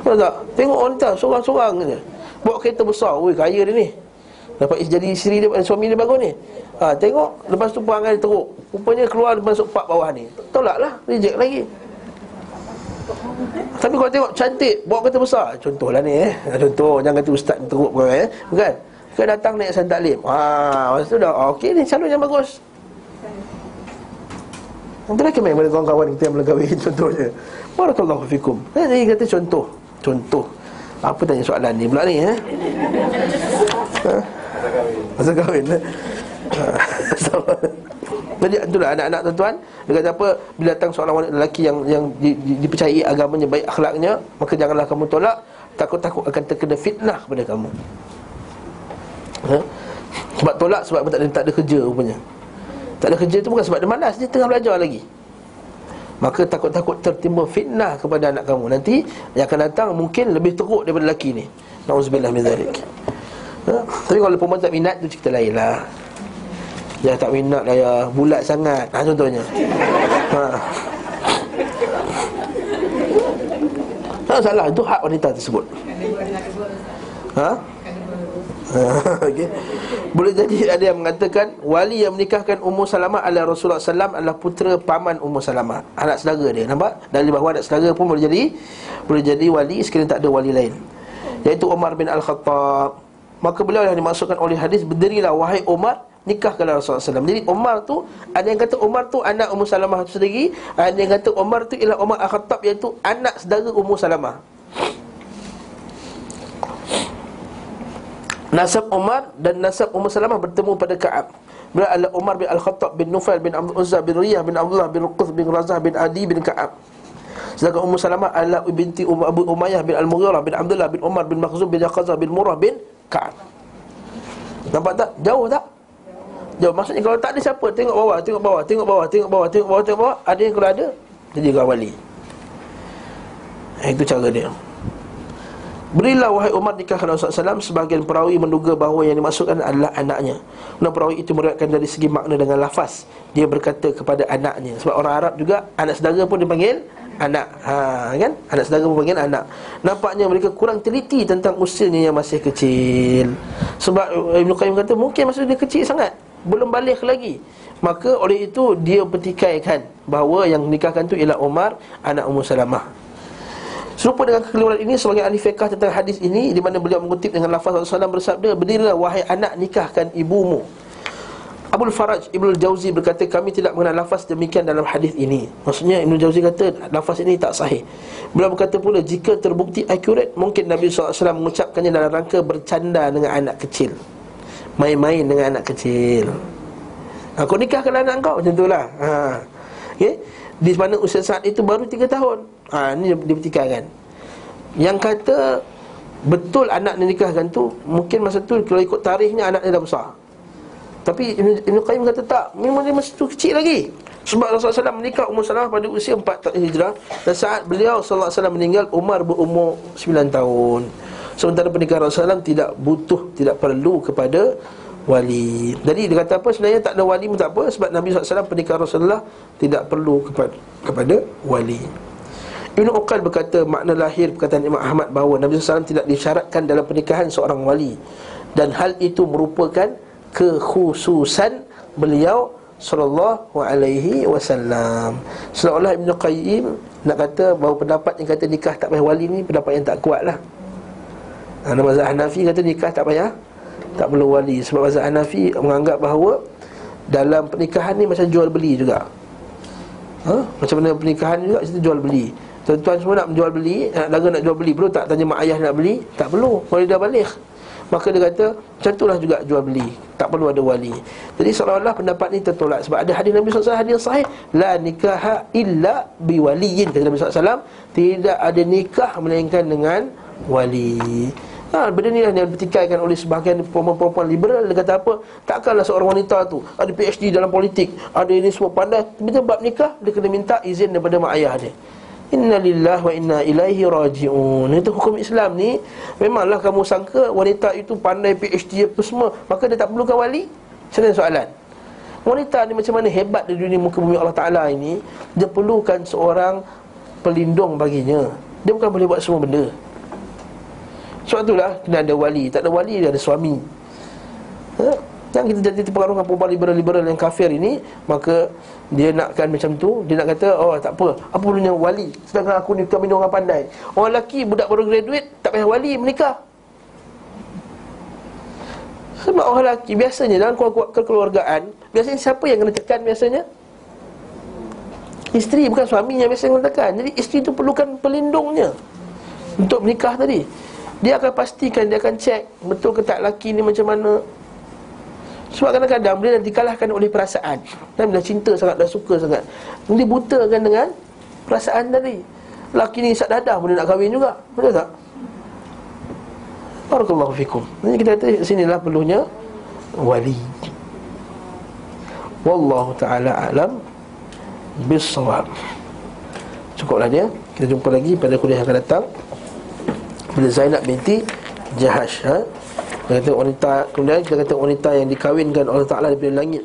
Betul tak? Tengok wanita Sorang-sorang je Bawa kereta besar Weh kaya dia ni Dapat jadi isteri dia Suami dia bagus ni ha, Tengok Lepas tu perangai dia teruk. Rupanya keluar Masuk pak bawah ni. Tolak lah Reject lagi. Tapi kalau tengok cantik. Bawa kata besar. Contohlah ni eh. Contoh Jangan kata ustaz teruk bukan eh. Bukan. Kan datang naik San Taklim Haa Lepas tu dah Okey ni calon yang bagus. Nanti main pada kawan-kawan kita yang belum kahwin Contohnya. Barakallahu fikum. Jadi kata contoh. Contoh. Apa tanya soalan ni pula ni eh? Ha? Masa kahwin eh? Jadi itulah anak-anak tuan-tuan. Dia kata apa? Bila datang seorang wanita lelaki yang yang di, di, dipercayai agamanya Baik akhlaknya Maka janganlah kamu tolak. Takut-takut akan terkena fitnah kepada kamu. Ha? Sebab tolak sebab tak ada, tak ada kerja rupanya. Tak ada kerja tu bukan sebab dia malas Dia tengah belajar lagi. Maka takut-takut tertimba fitnah kepada anak kamu. Nanti yang akan datang mungkin lebih teruk daripada lelaki ni. Na'udzubillah min zalik. Ha? Tapi kalau perempuan tak minat tu cerita lain lah Dia tak minat lah ya Bulat sangat ha, Contohnya ha. Tak salah Itu hak wanita tersebut Ha? okay. Boleh jadi ada yang mengatakan Wali yang menikahkan Ummu Salamah adalah Rasulullah SAW adalah putera paman Ummu Salamah Anak saudara dia, nampak? Dari bahawa anak saudara pun boleh jadi Boleh jadi wali sekiranya tak ada wali lain Iaitu Umar bin Al-Khattab Maka beliau yang dimaksudkan oleh hadis Berdirilah wahai Umar Nikahkanlah Rasulullah SAW Jadi Umar tu Ada yang kata Umar tu anak Ummu Salamah tu sendiri Ada yang kata Umar tu ialah Umar Al-Khattab Iaitu anak saudara Ummu Salamah. Nasab Umar dan nasab Ummu Salamah bertemu pada Ka'ab. Beliau adalah Umar bin Al-Khattab bin Nufail bin Abdul Uzza bin Riyah bin Abdullah bin Ruqth bin Razah bin Adi bin Ka'ab. Sedangkan Ummu Salamah adalah binti um, Abu Umayyah bin Al-Mughirah bin Abdullah bin Umar bin Makhzum bin Yaqazah bin Murrah bin Ka'ab. Nampak tak? Jauh tak? Jauh. Maksudnya kalau tak ada siapa, tengok bawah, tengok bawah, tengok bawah, tengok bawah, tengok bawah, tengok bawah, ada yang kalau ada, jadi wali. Itu cara dia. Berilah wahai Umar nikahkan Rasulullah SAW Sebagian perawi menduga bahawa yang dimaksudkan adalah anaknya Dan perawi itu meriwayatkan dari segi makna dengan lafaz Dia berkata kepada anaknya Sebab orang Arab juga anak saudara pun dipanggil anak ha, kan? Anak saudara pun panggil anak Nampaknya mereka kurang teliti tentang usianya yang masih kecil Sebab Ibn Qayyim kata mungkin masa dia kecil sangat Belum balik lagi Maka oleh itu dia pertikaikan Bahawa yang nikahkan tu ialah Umar Anak Ummu Salamah Serupa dengan kekeliruan ini sebagai ahli fiqah tentang hadis ini di mana beliau mengutip dengan lafaz Rasulullah bersabda berdirilah wahai anak nikahkan ibumu. Abdul Faraj Ibnu Jauzi berkata kami tidak mengenal lafaz demikian dalam hadis ini. Maksudnya Ibnu Jauzi kata lafaz ini tak sahih. Beliau berkata pula jika terbukti akurat mungkin Nabi SAW mengucapkannya dalam rangka bercanda dengan anak kecil. Main-main dengan anak kecil. Aku nikahkan anak kau macam itulah. Ha. Okay? Di mana usia saat itu baru 3 tahun ha, Ini dia kan Yang kata Betul anak dia nikahkan tu Mungkin masa tu Kalau ikut tarikhnya Anak dia dah besar Tapi Ibn Qayyim kata tak Memang dia masa tu kecil lagi Sebab Rasulullah SAW menikah Umar Salamah pada usia 4 tahun hijrah Dan saat beliau SAW meninggal Umar berumur 9 tahun Sementara pernikahan Rasulullah SAW Tidak butuh Tidak perlu kepada wali. Jadi dia kata apa? Sebenarnya tak ada wali pun tak apa Sebab Nabi SAW pernikahan Rasulullah Tidak perlu kepada, kepada wali. Ibn Uqal berkata makna lahir perkataan Imam Ahmad bahawa Nabi SAW tidak disyaratkan dalam pernikahan seorang wali. Dan hal itu merupakan kekhususan beliau Sallallahu alaihi wasallam. Seolah-olah Ibn Qayyim Nak kata bahawa pendapat yang kata nikah tak payah wali ni Pendapat yang tak kuat lah Ada mazhab Hanafi kata nikah tak payah Tak perlu wali. Sebab mazhab Hanafi menganggap bahawa Dalam pernikahan ni macam jual beli juga. Ha? Macam mana pernikahan juga Itu jual beli. Tuan-tuan semua nak menjual beli Nak lagu nak jual beli Perlu tak tanya mak ayah nak beli? Tak perlu. Dia dah balik. Maka dia kata Macam itulah juga jual beli. Tak perlu ada wali. Jadi seolah-olah pendapat ni tertolak. Sebab ada hadis Nabi SAW Hadis sahih La nikaha illa biwaliyin Kata Nabi SAW Tidak ada nikah Melainkan dengan wali Ha, benda ni lah yang bertikaikan oleh sebahagian perempuan-perempuan liberal. Dia kata apa? Takkanlah seorang wanita tu Ada PhD dalam politik Ada ini semua pandai. Bila bab nikah Dia kena minta izin daripada mak ayah dia. Inna lillah wa inna ilaihi raji'un. Itu hukum Islam ni. Memanglah kamu sangka wanita itu pandai PhD apa semua? Maka dia tak perlukan wali? Macam soalan? Wanita ni macam mana hebat di dunia muka bumi Allah Ta'ala ini? Dia perlukan seorang pelindung baginya. Dia bukan boleh buat semua benda Sebab itulah kena ada wali. Tak ada wali dia ada suami. Ha? Yang kita jadi terpengaruh dengan perempuan liberal-liberal yang kafir ini Maka dia nakkan macam tu Dia nak kata, oh tak apa. Apa perlunya wali? Sedangkan aku ni kami orang pandai. Orang lelaki, budak baru graduate Tak payah wali menikah. Sebab orang lelaki Biasanya dalam keluarga- kekeluargaan Biasanya siapa yang kena tekan biasanya? Isteri bukan suami yang biasa kena tekan. Jadi isteri tu perlukan pelindungnya Untuk menikah tadi Dia akan pastikan, dia akan cek Betul ke tak lelaki ni macam mana. Sebab kadang-kadang bila dah dikalahkan oleh perasaan. Dan dah cinta sangat, dah suka sangat Dia butakan dengan perasaan tadi. Laki ni isap dadah pun dia nak kahwin juga. Betul tak? Barakallahu fikum. Jadi kita kata sinilah perlunya Wali. Wallahu ta'ala alam Bisawab Cukuplah dia. Kita jumpa lagi pada kuliah yang akan datang Bila Zainab binti Jahash ha? Kita kata wanita Kemudian kita kata wanita yang dikawinkan Allah Ta'ala daripada langit